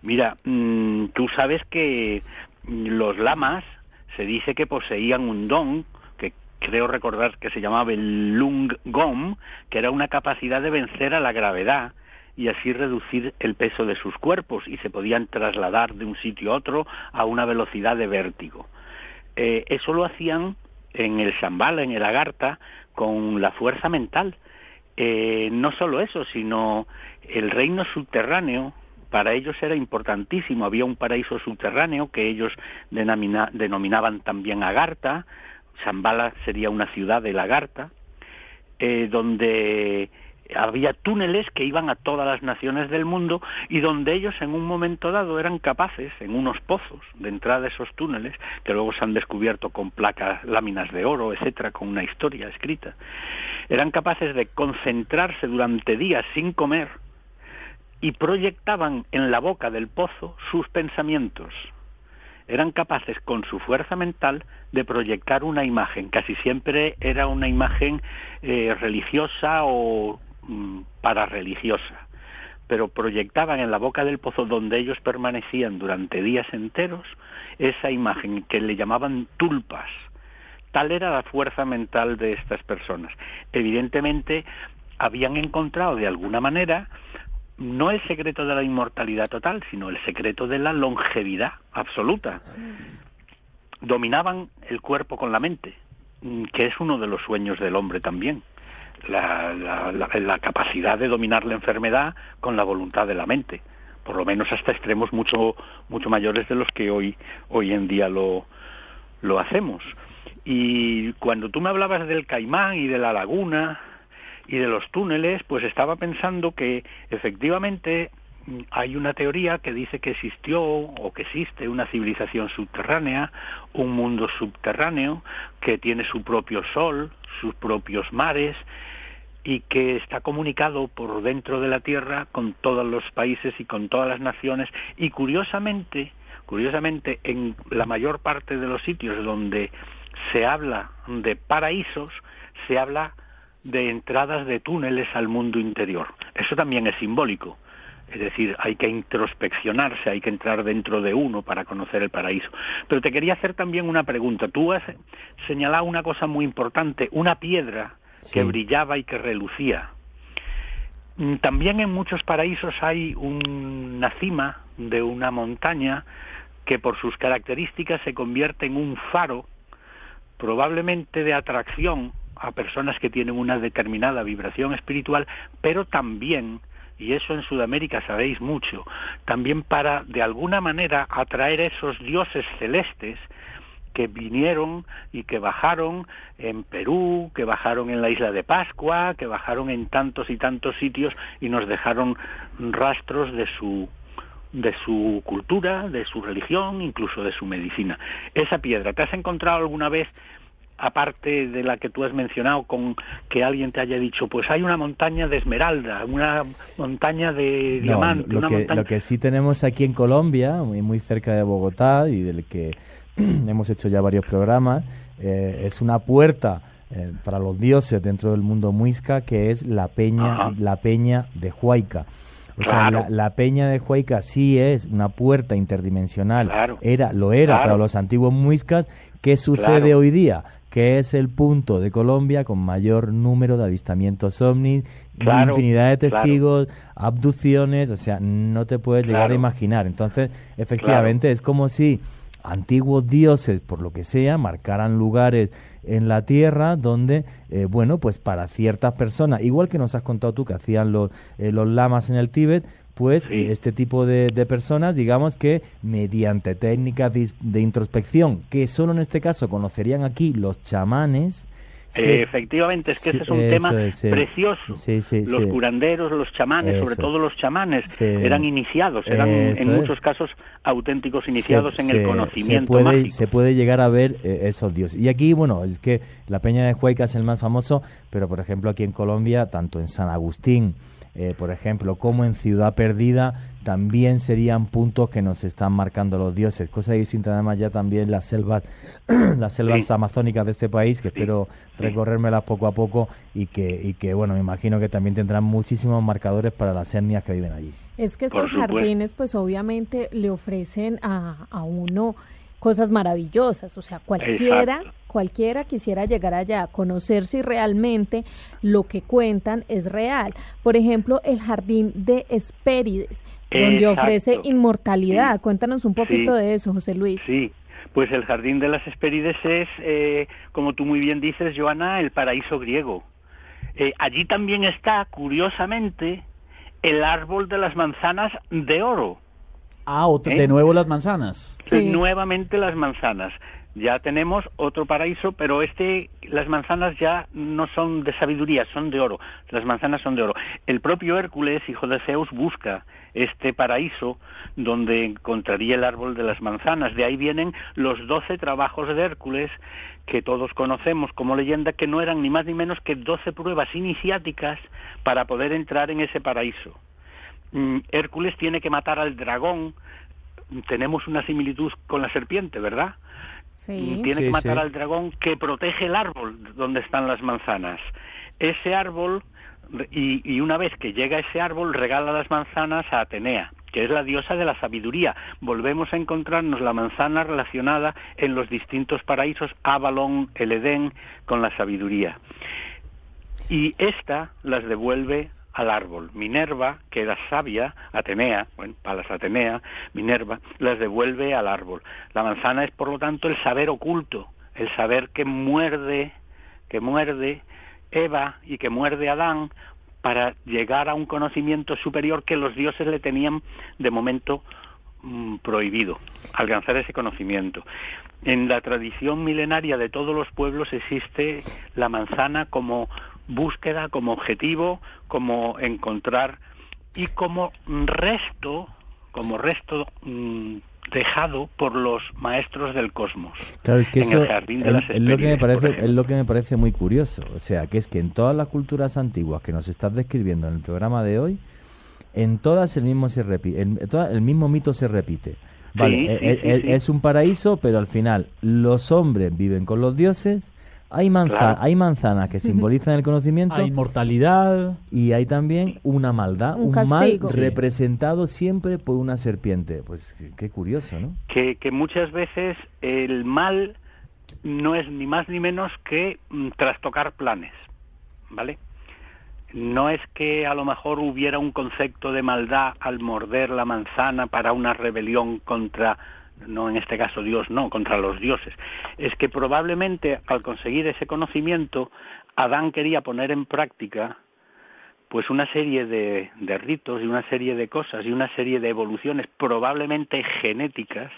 Mira, mm, tú sabes que los lamas se dice que poseían un don que creo recordar que se llamaba el lung gom, que era una capacidad de vencer a la gravedad y así reducir el peso de sus cuerpos y se podían trasladar de un sitio a otro a una velocidad de vértigo. Eh, eso lo hacían en el Shambhala, en el Agartha, con la fuerza mental. Eh, no solo eso, sino el reino subterráneo, para ellos era importantísimo. Había un paraíso subterráneo que ellos denominaban también Agartha. Shambhala sería una ciudad de Lagarta, eh, donde había túneles que iban a todas las naciones del mundo y donde ellos en un momento dado eran capaces, en unos pozos de entrada a esos túneles, que luego se han descubierto con placas, láminas de oro, etcétera, con una historia escrita, eran capaces de concentrarse durante días sin comer y proyectaban en la boca del pozo sus pensamientos. Eran capaces con su fuerza mental de proyectar una imagen, casi siempre era una imagen eh, religiosa o Mm, para religiosa, pero proyectaban en la boca del pozo donde ellos permanecían durante días enteros esa imagen que le llamaban tulpas, Tal era la fuerza mental de estas personas. Evidentemente, habían encontrado de alguna manera no el secreto de la inmortalidad total, sino el secreto de la longevidad absoluta. Dominaban el cuerpo con la mente, mm, que es uno de los sueños del hombre también. La, la, capacidad de dominar la enfermedad con la voluntad de la mente, por lo menos hasta extremos mucho, mucho mayores de los que hoy, hoy en día lo, lo hacemos. Y cuando tú me hablabas del caimán y de la laguna, y de los túneles, pues estaba pensando que efectivamente hay una teoría que dice que existió o que existe una civilización subterránea, un mundo subterráneo que tiene su propio sol, sus propios mares y que está comunicado por dentro de la Tierra con todos los países y con todas las naciones y curiosamente, curiosamente en la mayor parte de los sitios donde se habla de paraísos, se habla de entradas de túneles al mundo interior. Eso también es simbólico. Es decir, hay que introspeccionarse, hay que entrar dentro de uno para conocer el paraíso. Pero te quería hacer también una pregunta. Tú has señalado una cosa muy importante, una piedra que brillaba y que relucía. Mm, también en muchos paraísos hay una cima de una montaña que por sus características se convierte en un faro, probablemente de atracción a personas que tienen una determinada vibración espiritual, pero también, y eso en Sudamérica sabéis mucho, también para de alguna manera atraer esos dioses celestes que vinieron y que bajaron en Perú, que bajaron en la isla de Pascua, que bajaron en tantos y tantos sitios y nos dejaron rastros de su de su cultura, de su religión, incluso de su medicina. Esa piedra, ¿te has encontrado alguna vez aparte de la que tú has mencionado, con que alguien te haya dicho, pues hay una montaña de esmeralda, una montaña de diamante. Lo, que, lo que sí tenemos aquí en Colombia, muy, muy cerca de Bogotá, y del que hemos hecho ya varios programas, eh, es una puerta eh, para los dioses dentro del mundo muisca, que es la peña, la peña de Huayca. O sea, la, peña de Huayca sí es una puerta interdimensional. Era, lo era para los antiguos muiscas. ¿Qué sucede hoy día? que es el punto de Colombia con mayor número de avistamientos ovnis, infinidad de testigos, abducciones, o sea, no te puedes llegar a imaginar. Entonces, efectivamente, es como si antiguos dioses, por lo que sea, marcaran lugares en la tierra donde, eh, bueno, pues para ciertas personas, igual que nos has contado tú que hacían los, eh, los lamas en el Tíbet, pues este tipo de, personas, digamos que mediante técnicas de, introspección, que solo en este caso conocerían aquí los chamanes, Efectivamente, es que ese es un tema precioso. los curanderos, los chamanes, sobre todo los chamanes, eran iniciados, eran en muchos casos auténticos iniciados en el conocimiento. Se puede, se puede llegar a ver eh, esos dioses. Y aquí, bueno, es que la Peña de Huayca es el más famoso, pero por ejemplo aquí en Colombia, tanto en San Agustín, eh, por ejemplo, como en Ciudad Perdida, también serían puntos que nos están marcando los dioses. Cosa distinta además ya también las selvas, las selvas amazónicas de este país, que espero recorrérmelas poco a poco y que, y que, bueno, me imagino que también tendrán muchísimos marcadores para las etnias que viven allí. Es que estos jardines, pues obviamente le ofrecen a, a uno cosas maravillosas, o sea, cualquiera, cualquiera quisiera llegar allá, conocer si realmente lo que cuentan es real. Por ejemplo, el jardín de Espérides, donde ofrece inmortalidad. Cuéntanos un poquito de eso, José Luis. Sí, pues el jardín de las Espérides es, eh, como tú muy bien dices, Joana, el paraíso griego. Eh, allí también está, curiosamente, el árbol de las manzanas de oro Ah, de ¿Eh? nuevo las manzanas. Nuevamente las manzanas. Ya tenemos otro paraíso, pero este, las manzanas ya no son de sabiduría, son de oro. Las manzanas son de oro. El propio Hércules, hijo de Zeus, busca este paraíso donde encontraría el árbol de las manzanas. De ahí vienen los doce trabajos de Hércules que todos conocemos como leyenda, que no eran ni más ni menos que doce pruebas iniciáticas para poder entrar en ese paraíso. Mm, Hércules tiene que matar al dragón, tenemos una similitud con la serpiente, ¿verdad? Sí. Mm, tiene que matar al dragón que protege el árbol donde están las manzanas. Ese árbol, y, y, una vez que llega ese árbol, regala las manzanas a Atenea, que es la diosa de la sabiduría. Volvemos a encontrarnos la manzana relacionada en los distintos paraísos, Avalon, el Edén, con la sabiduría. Y esta las devuelve al árbol. Minerva, que era sabia, Atenea, bueno, Palas Atenea, Minerva, las devuelve al árbol. La manzana es, por lo tanto, el saber oculto, el saber que muerde, que muerde Eva y que muerde Adán para llegar a un conocimiento superior que los dioses le tenían de momento mm, prohibido, alcanzar ese conocimiento. En la tradición milenaria de todos los pueblos existe la manzana como búsqueda, como objetivo, como encontrar y como resto, como resto mm, dejado por los maestros del cosmos. Claro, es que eso es, lo que me parece, es lo que me parece muy curioso. O sea, que es que en todas las culturas antiguas que nos estás describiendo en el programa de hoy, en todas el mismo se repite, el mismo mito se repite. Vale, e, e, es un paraíso, pero al final los hombres viven con los dioses hay, manza hay manzanas que simbolizan el conocimiento. Hay inmortalidad. Y hay también una maldad, un, mal representado siempre por una serpiente. Pues qué curioso, ¿no? Que, que muchas veces el mal no es ni más ni menos que mm, trastocar planes, ¿vale? No es que a lo mejor hubiera un concepto de maldad al morder la manzana para una rebelión contra no en este caso Dios, no, contra los dioses, es que probablemente al conseguir ese conocimiento, Adán quería poner en práctica pues una serie de, ritos y una serie de cosas y una serie de evoluciones probablemente genéticas,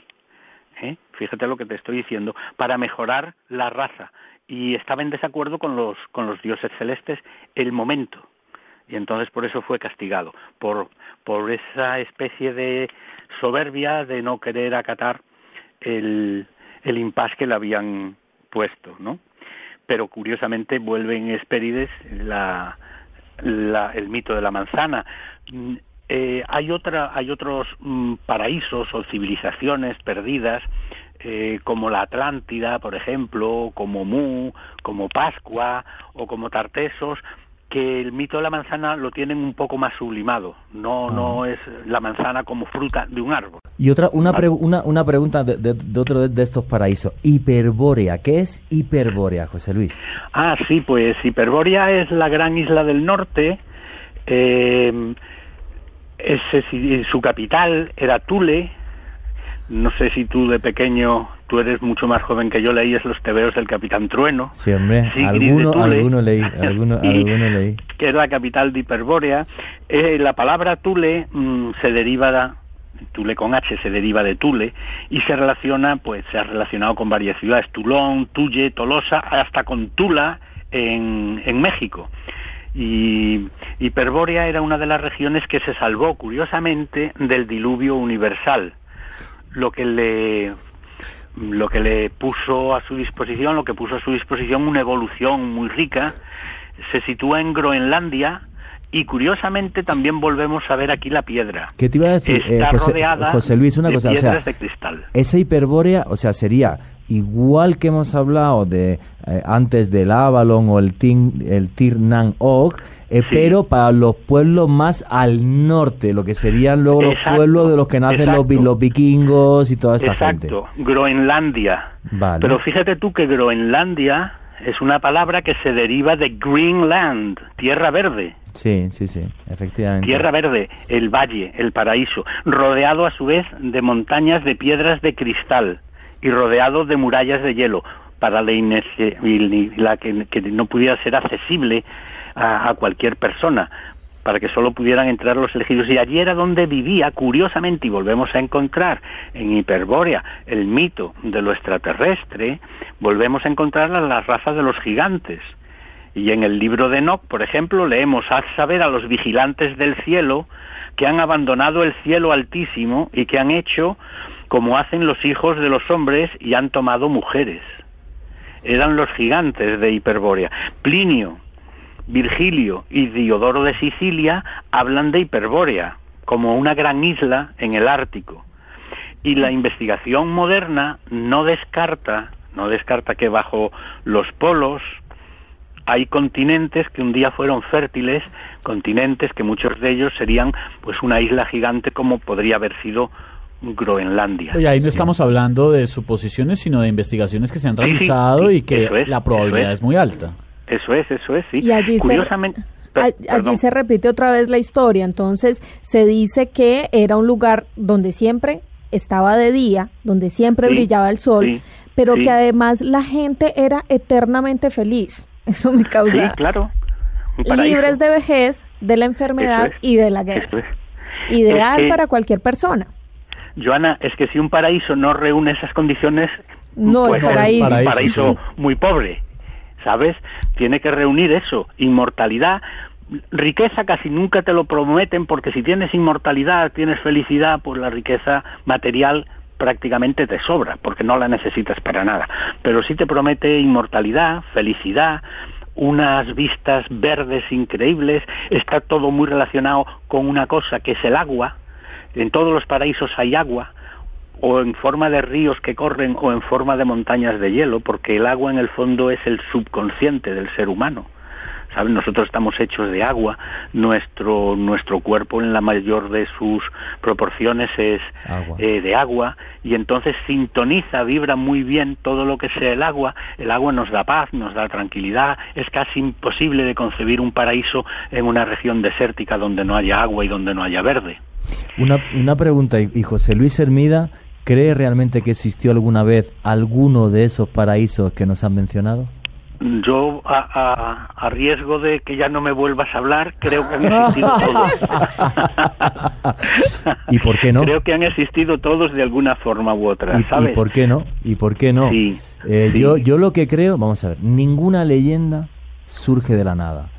¿eh? fíjate lo que te estoy diciendo, para mejorar la raza. Y estaba en desacuerdo con los, con los dioses celestes el momento. Y entonces por eso fue castigado, por, por esa especie de soberbia de no querer acatar el, el impas que le habían puesto, ¿no? Pero curiosamente vuelve en Esperides la, el mito de la manzana. Mm, eh, hay, otra, hay otros mm, paraísos o civilizaciones perdidas, eh, como la Atlántida, por ejemplo, como Mu, como Pascua o como Tartesos, que el mito de la manzana lo tienen un poco más sublimado, no, no es la manzana como fruta de un árbol. Y otra, una, una, una, pregunta de, de, otro de, estos paraísos, hiperbórea, ¿qué es hiperbórea, José Luis? Ah, sí, pues hiperbórea es la gran isla del norte, eh, su capital era Tule, no sé si tú de pequeño tú eres mucho más joven que yo, leías los tebeos del Capitán Trueno. Sí, hombre, alguno, alguno leí, alguno, leí. Que es la capital de Hiperbórea. Eh, la palabra Tule mm, se deriva de, Tule con H se deriva de Tule y se relaciona, pues se ha relacionado con varias ciudades, Tulón, Tulle, Tolosa, hasta con Tula en, en México. Y Hiperbórea era una de las regiones que se salvó, curiosamente, del diluvio universal, lo que le lo que le puso a su disposición, lo que puso a su disposición una evolución muy rica, se sitúa en Groenlandia y curiosamente también volvemos a ver aquí la piedra. ¿Qué te iba a decir? Eh, Está rodeada José Luis, una de cosa, piedras de cristal. Esa hiperbórea, o sea, sería igual que hemos hablado de eh, antes del Avalon o el, Tin, el Tirnan Og, eh, pero para los pueblos más al norte, lo que serían luego los pueblos de los que nacen los, vikingos y toda esta gente. Exacto, Groenlandia. Pero fíjate tú que Groenlandia es una palabra que se deriva de Greenland, tierra verde. Sí, sí, sí, efectivamente. Tierra verde, el valle, el paraíso, rodeado a su vez de montañas de piedras de cristal y rodeado de murallas de hielo para la, la que, no pudiera ser accesible a, cualquier persona para que solo pudieran entrar los elegidos. Y allí era donde vivía, curiosamente, y volvemos a encontrar en Hiperbórea el mito de lo extraterrestre, volvemos a encontrar las razas de los gigantes. Y en el libro de Enoch, por ejemplo, leemos, haz saber a los vigilantes del cielo que han abandonado el cielo altísimo y que han hecho como hacen los hijos de los hombres y han tomado mujeres. Eran los gigantes de Hiperbórea. Plinio, Virgilio y Diodoro de Sicilia hablan de Hiperbórea como una gran isla en el Ártico. Y la investigación moderna no descarta, no descarta que bajo los polos hay continentes que un día fueron fértiles, continentes que muchos de ellos serían pues una isla gigante como podría haber sido Groenlandia. Y ahí no estamos hablando de suposiciones, sino de investigaciones que se han realizado y que la probabilidad es. muy alta. Eso es, eso es, sí. Y allí Curiosamente, allí se repite otra vez la historia. Entonces se dice que era un lugar donde siempre estaba de día, donde siempre brillaba el sol, pero que además la gente era eternamente feliz. Eso me causa. claro. Libres de vejez, de la enfermedad y de la guerra. Ideal para cualquier persona. Joana, es que si un paraíso no reúne esas condiciones, no es pues paraíso. Es un paraíso muy pobre, ¿sabes? Tiene que reunir eso, inmortalidad, riqueza casi nunca te lo prometen porque si tienes inmortalidad, tienes felicidad, pues la riqueza material prácticamente te sobra porque no la necesitas para nada. Pero sí te promete inmortalidad, felicidad, unas vistas verdes increíbles, está todo muy relacionado con una cosa que es el agua, en todos los paraísos hay agua, o en forma de ríos que corren o en forma de montañas de hielo, porque el agua en el fondo es el subconsciente del ser humano. ¿Saben? Nosotros estamos hechos de agua, nuestro, nuestro cuerpo en la mayor de sus proporciones es eh, de agua, y entonces sintoniza, vibra muy bien todo lo que sea el agua, el agua nos da paz, nos da tranquilidad, es casi imposible de concebir un paraíso en una región desértica donde no haya agua y donde no haya verde. Una, una pregunta, y José Luis Hermida, ¿cree realmente que existió alguna vez alguno de esos paraísos que nos han mencionado? Yo, a, riesgo de que ya no me vuelvas a hablar, creo que han existido todos. ¿Y por qué no? Creo que han existido todos de alguna forma u otra, ¿Y, ¿sabes? ¿Y por qué no? ¿Y por qué no? Eh, yo, yo lo que creo, vamos a ver, ninguna leyenda surge de la nada.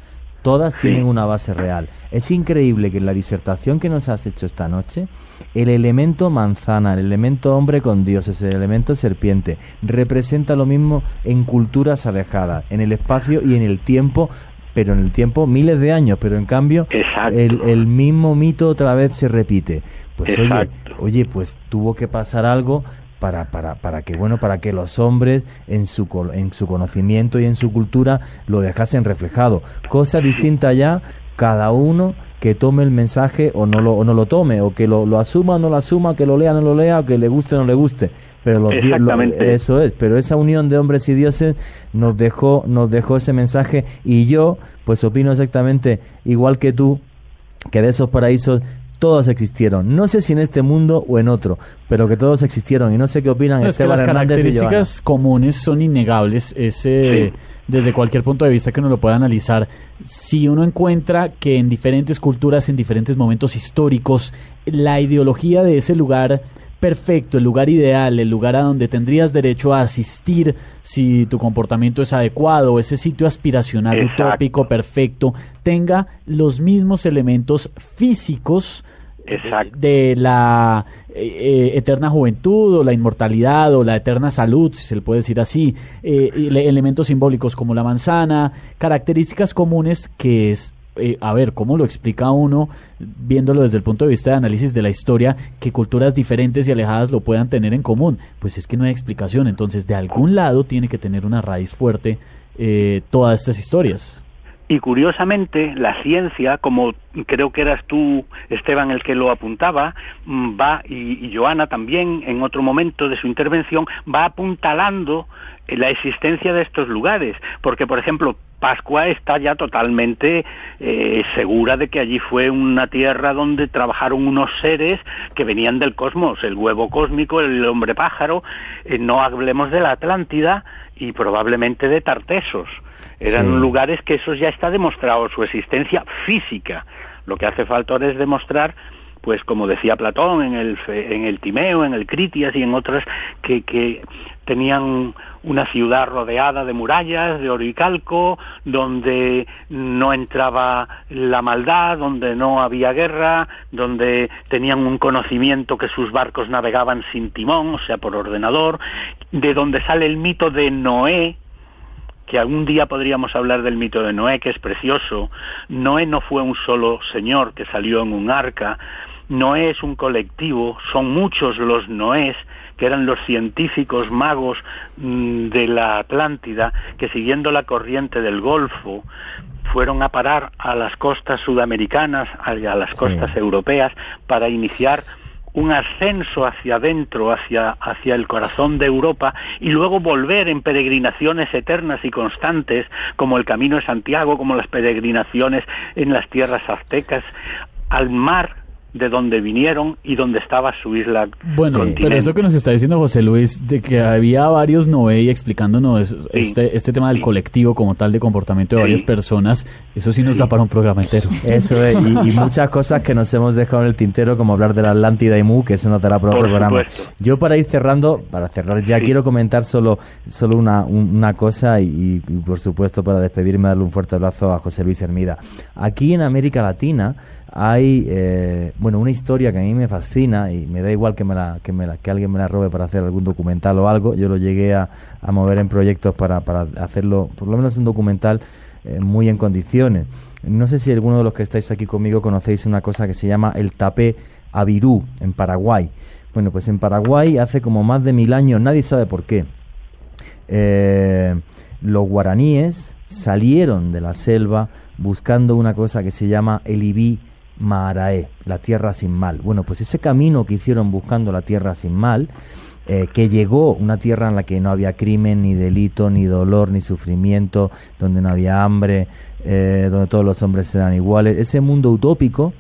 Todas tienen una base real. Es increíble que en la disertación que nos has hecho esta noche, el elemento manzana, el elemento hombre con dioses, el elemento serpiente, representa lo mismo en culturas alejadas, en el espacio y en el tiempo, pero en el tiempo miles de años, pero en cambio el, el, mismo mito otra vez se repite. Pues oye, oye, pues tuvo que pasar algo para, para, para que bueno para que los hombres en su en su conocimiento y en su cultura lo dejasen reflejado. Cosa distinta ya cada uno que tome el mensaje o no lo, o no lo tome, o que lo, lo asuma o no lo asuma, que lo lea o no lo lea, o que le guste o no le guste. Pero eso es, pero esa unión de hombres y dioses nos dejó, nos dejó ese mensaje y yo pues opino exactamente igual que tú, que de esos paraísos todos existieron. No sé si en este mundo o en otro, pero que todos existieron. Y no sé qué opinan es que las características comunes son innegables. Ese, Desde cualquier punto de vista que uno lo pueda analizar, si uno encuentra que en diferentes culturas, en diferentes momentos históricos, la ideología de ese lugar perfecto, el lugar ideal, el lugar a donde tendrías derecho a asistir si tu comportamiento es adecuado, ese sitio aspiracional utópico perfecto, tenga los mismos elementos físicos de la eh, eh, eterna juventud o la inmortalidad o la eterna salud, si se le puede decir así, eh, elementos simbólicos como la manzana, características comunes que es eh, a ver, ¿cómo lo explica uno, viéndolo desde el punto de vista de análisis de la historia, que culturas diferentes y alejadas lo puedan tener en común? Pues es que no hay explicación. Entonces, de algún lado tiene que tener una raíz fuerte eh, todas estas historias. Y curiosamente, la ciencia, como creo que eras tú, Esteban, el que lo apuntaba, mm, va, y, Joana también, en otro momento de su intervención, va apuntalando la existencia de estos lugares, porque por ejemplo Pascua está ya totalmente eh, segura de que allí fue una tierra donde trabajaron unos seres que venían del cosmos, el huevo cósmico, el hombre pájaro, eh, no hablemos de la Atlántida y probablemente de Tartesos. Eran lugares que eso ya está demostrado su existencia física. Lo que hace falta ahora es demostrar pues como decía Platón en el, en el Timeo, en el Critias y en otras, que, que tenían una ciudad rodeada de murallas, de oro y calco, donde no entraba la maldad, donde no había guerra, donde tenían un conocimiento que sus barcos navegaban sin timón, o sea, por ordenador, de donde sale el mito de Noé, que algún día podríamos hablar del mito de Noé, que es precioso. Noé no fue un solo señor que salió en un arca, Noé es un colectivo, son muchos los Noés, que eran los científicos magos mm, de la Atlántida, que siguiendo la corriente del Golfo, fueron a parar a las costas sudamericanas, a las costas europeas, para iniciar un ascenso hacia adentro, hacia, hacia el corazón de Europa, y luego volver en peregrinaciones eternas y constantes, como el Camino de Santiago, como las peregrinaciones en las tierras aztecas, al mar de donde vinieron y donde estaba su isla. Bueno, pero eso que nos está diciendo José Luis, de que había varios Noé explicándonos este, este tema del colectivo como tal de comportamiento de varias personas, eso sí nos da para un programa entero. Eso es, y, muchas cosas que nos hemos dejado en el tintero, como hablar de la Atlántida y Mu, que se nos dará para otro programa. Yo para ir cerrando, para cerrar ya quiero comentar solo, solo una, una cosa y, y por supuesto para despedirme darle un fuerte abrazo a José Luis Hermida. Aquí en América Latina, hay eh, bueno una historia que a mí me fascina y me da igual que me la, que, me la, que alguien me la robe para hacer algún documental o algo. Yo lo llegué a, mover en proyectos para, para hacerlo por lo menos un documental eh, muy en condiciones. No sé si alguno de los que estáis aquí conmigo conocéis una cosa que se llama el tapé Avirú en Paraguay. Bueno pues en Paraguay hace como más de mil años nadie sabe por qué eh, los guaraníes salieron de la selva buscando una cosa que se llama el ibí Marae, la tierra sin mal. Bueno, pues ese camino que hicieron buscando la tierra sin mal, eh, que llegó una tierra en la que no había crimen, ni delito, ni dolor, ni sufrimiento, donde no había hambre, eh, donde todos los hombres eran iguales, ese mundo utópico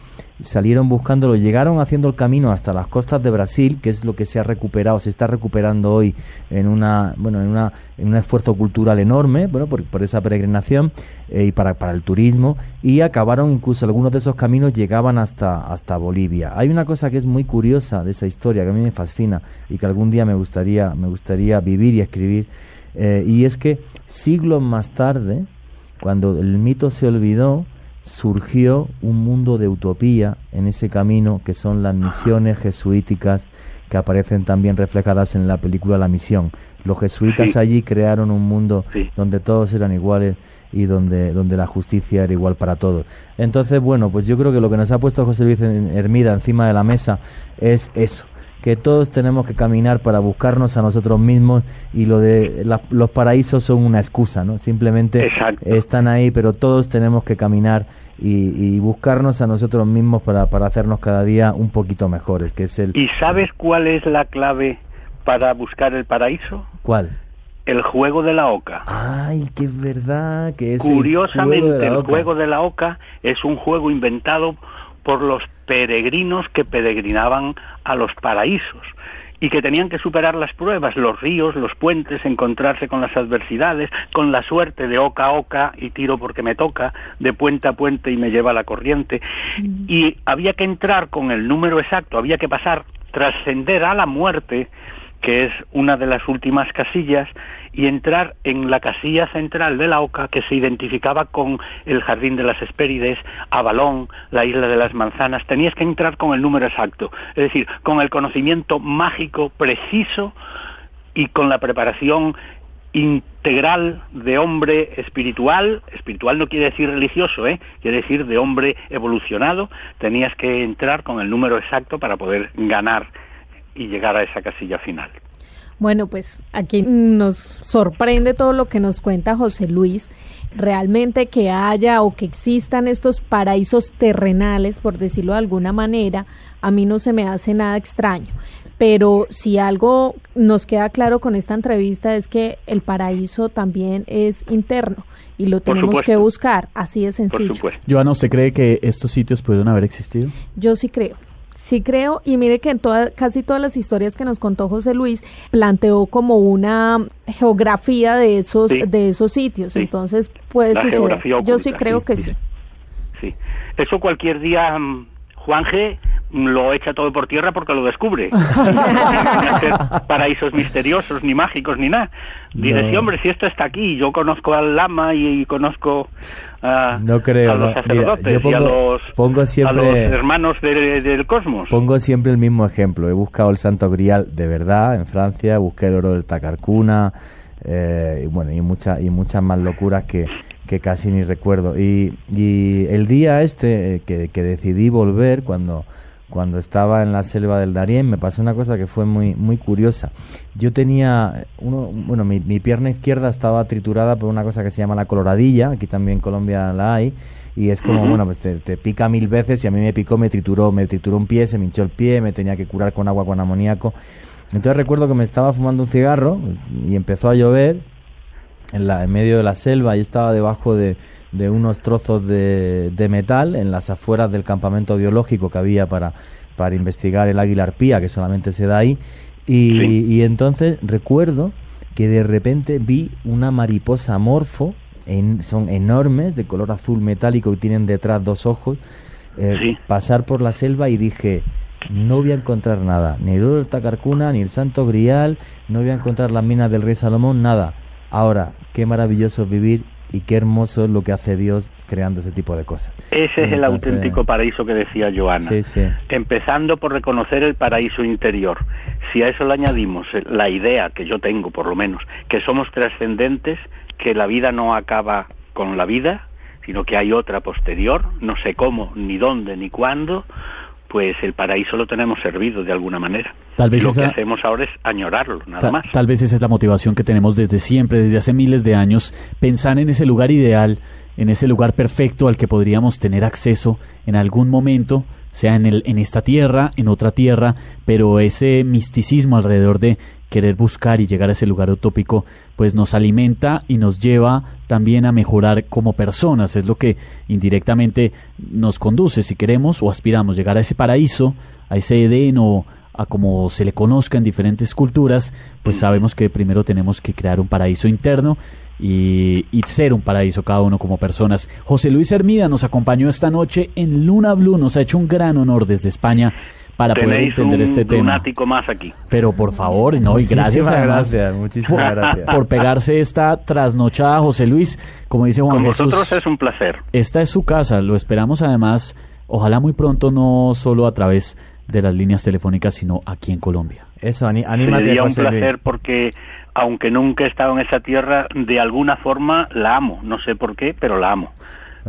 salieron buscándolo, llegaron haciendo el camino hasta las costas de Brasil, que es lo que se ha recuperado, se está recuperando hoy en una, bueno, en una, en un esfuerzo cultural enorme, bueno, por, por esa peregrinación eh, y para, para el turismo, y acabaron incluso algunos de esos caminos llegaban hasta, hasta Bolivia. Hay una cosa que es muy curiosa de esa historia, que a mí me fascina y que algún día me gustaría, me gustaría vivir y escribir, eh, y es que siglos más tarde, cuando el mito se olvidó, surgió un mundo de utopía en ese camino que son las misiones jesuíticas que aparecen también reflejadas en la película La Misión. Los jesuitas allí crearon un mundo donde todos eran iguales y donde, donde la justicia era igual para todos. Entonces, bueno, pues yo creo que lo que nos ha puesto José Luis Hermida encima de la mesa es eso, que todos tenemos que caminar para buscarnos a nosotros mismos y lo de los paraísos son una excusa, ¿no? Simplemente están ahí, pero todos tenemos que caminar y, buscarnos a nosotros mismos para, para hacernos cada día un poquito mejores, que es el... ¿Y sabes cuál es la clave para buscar el paraíso? ¿Cuál? El juego de la oca. Ay, qué verdad que es. Curiosamente, el juego de la oca es un juego inventado por los peregrinos que peregrinaban a los paraísos y que tenían que superar las pruebas, los ríos, los puentes, encontrarse con las adversidades, con la suerte de oca a oca y tiro porque me toca, de puente a puente y me lleva la corriente. Mm. Y había que entrar con el número exacto, había que pasar, trascender a la muerte, que es una de las últimas casillas, y entrar en la casilla central de la Oca que se identificaba con el Jardín de las Hespérides, Avalón, la Isla de las Manzanas. Tenías que entrar con el número exacto, es decir, con el conocimiento mágico preciso y con la preparación integral de hombre espiritual, espiritual no quiere decir religioso, ¿eh? quiere decir de hombre evolucionado, tenías que entrar con el número exacto para poder ganar y llegar a esa casilla final. Bueno, pues aquí nos sorprende todo lo que nos cuenta José Luis. Realmente que haya o que existan estos paraísos terrenales, por decirlo de alguna manera, a mí no se me hace nada extraño. Pero si algo nos queda claro con esta entrevista es que el paraíso también es interno y lo tenemos que buscar, así de sencillo. Joana, ¿usted cree que estos sitios pudieron haber existido? Yo sí creo. Sí creo, y mire que en toda, casi todas las historias que nos contó José Luis planteó como una geografía de esos de esos sitios, entonces puede suceder. Yo sí creo que sí. Sí, eso cualquier día mm, Juan G lo echa todo por tierra porque lo descubre. no paraísos misteriosos, ni mágicos, ni nada. Dice, sí, hombre, si esto está aquí, yo conozco al lama y, conozco a, no creo, los sacerdotes y a los, pongo siempre, hermanos del cosmos. Pongo siempre el mismo ejemplo. He buscado el Santo Grial de verdad en Francia, busqué el oro del Tacarcuna, eh, y bueno, y, muchas y muchas más locuras que que casi ni recuerdo. Y, y el día este eh, que, que decidí volver, cuando cuando estaba en la selva del Darién me pasó una cosa que fue muy muy curiosa. Yo tenía uno, bueno, mi, mi pierna izquierda estaba triturada por una cosa que se llama la coloradilla, aquí también en Colombia la hay y es como, bueno, pues te, te, pica mil veces y a mí me picó, me trituró, me trituró un pie, se me hinchó el pie, me tenía que curar con agua con amoníaco. Entonces recuerdo que me estaba fumando un cigarro y empezó a llover en, la, en medio de la selva y estaba debajo de, de unos trozos de, de, metal en las afueras del campamento biológico que había para, para investigar el águila arpía, que solamente se da ahí. Y, sí. y entonces recuerdo que de repente vi una mariposa morfo en, son enormes, de color azul metálico y tienen detrás dos ojos, eh, sí. pasar por la selva y dije, no voy a encontrar nada, ni el Tacarcuna, ni el Santo Grial, no voy a encontrar las minas del Rey Salomón, nada. Ahora, qué maravilloso vivir y qué hermoso es lo que hace Dios creando ese tipo de cosas. Ese es Entonces, el auténtico paraíso que decía Joana. Sí, sí. Empezando por reconocer el paraíso interior. Si a eso le añadimos la idea que yo tengo, por lo menos, que somos trascendentes, que la vida no acaba con la vida, sino que hay otra posterior, no sé cómo, ni dónde, ni cuándo, pues el paraíso lo tenemos servido de alguna manera. Tal vez lo esa, que hacemos ahora es añorarlo, nada ta, más. Tal vez esa es la motivación que tenemos desde siempre, desde hace miles de años, pensar en ese lugar ideal, en ese lugar perfecto al que podríamos tener acceso en algún momento, sea en, el, en esta tierra, en otra tierra, pero ese misticismo alrededor de querer buscar y llegar a ese lugar utópico, pues nos alimenta y nos lleva también a mejorar como personas. Es lo que indirectamente nos conduce, si queremos o aspiramos llegar a ese paraíso, a ese Edén o a como se le conozca en diferentes culturas, pues sabemos que primero tenemos que crear un paraíso interno y, y, ser un paraíso cada uno como personas. José Luis Hermida nos acompañó esta noche en Luna Blue, nos ha hecho un gran honor desde España para Tenéis poder entender un este tema. lunático más aquí. Pero por favor, no, y gracias muchísimas además gracias, muchísimas por, gracias. por pegarse esta trasnochada, José Luis. Como dice Juan Con Jesús, vosotros es un placer. esta es su casa, lo esperamos además, ojalá muy pronto, no solo a través de las líneas telefónicas, sino aquí en Colombia. Eso, aní- anímate, Sería un placer porque aunque nunca he estado en esa tierra, de alguna forma la amo. No sé por qué, pero la amo.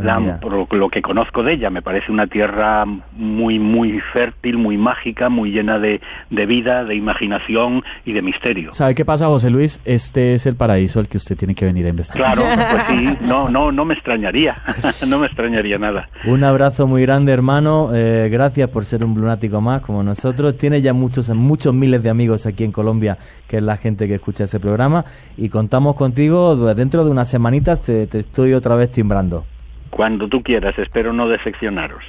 Pues La por lo que conozco de ella. Me parece una tierra muy, muy fértil, muy mágica, muy llena de, de vida, de imaginación y de misterio. ¿Sabe qué pasa, José Luis? Este es el paraíso al que usted tiene que venir a investigar. Claro, pues sí, no, no, no me extrañaría, no me extrañaría nada. Un abrazo muy grande, hermano. Eh, gracias por ser un lunático más como nosotros. Tiene ya muchos, muchos miles de amigos aquí en Colombia, que es la gente que escucha este programa. Y contamos contigo. Dentro de unas semanitas te, te estoy otra vez timbrando. Cuando tú quieras, espero no decepcionaros.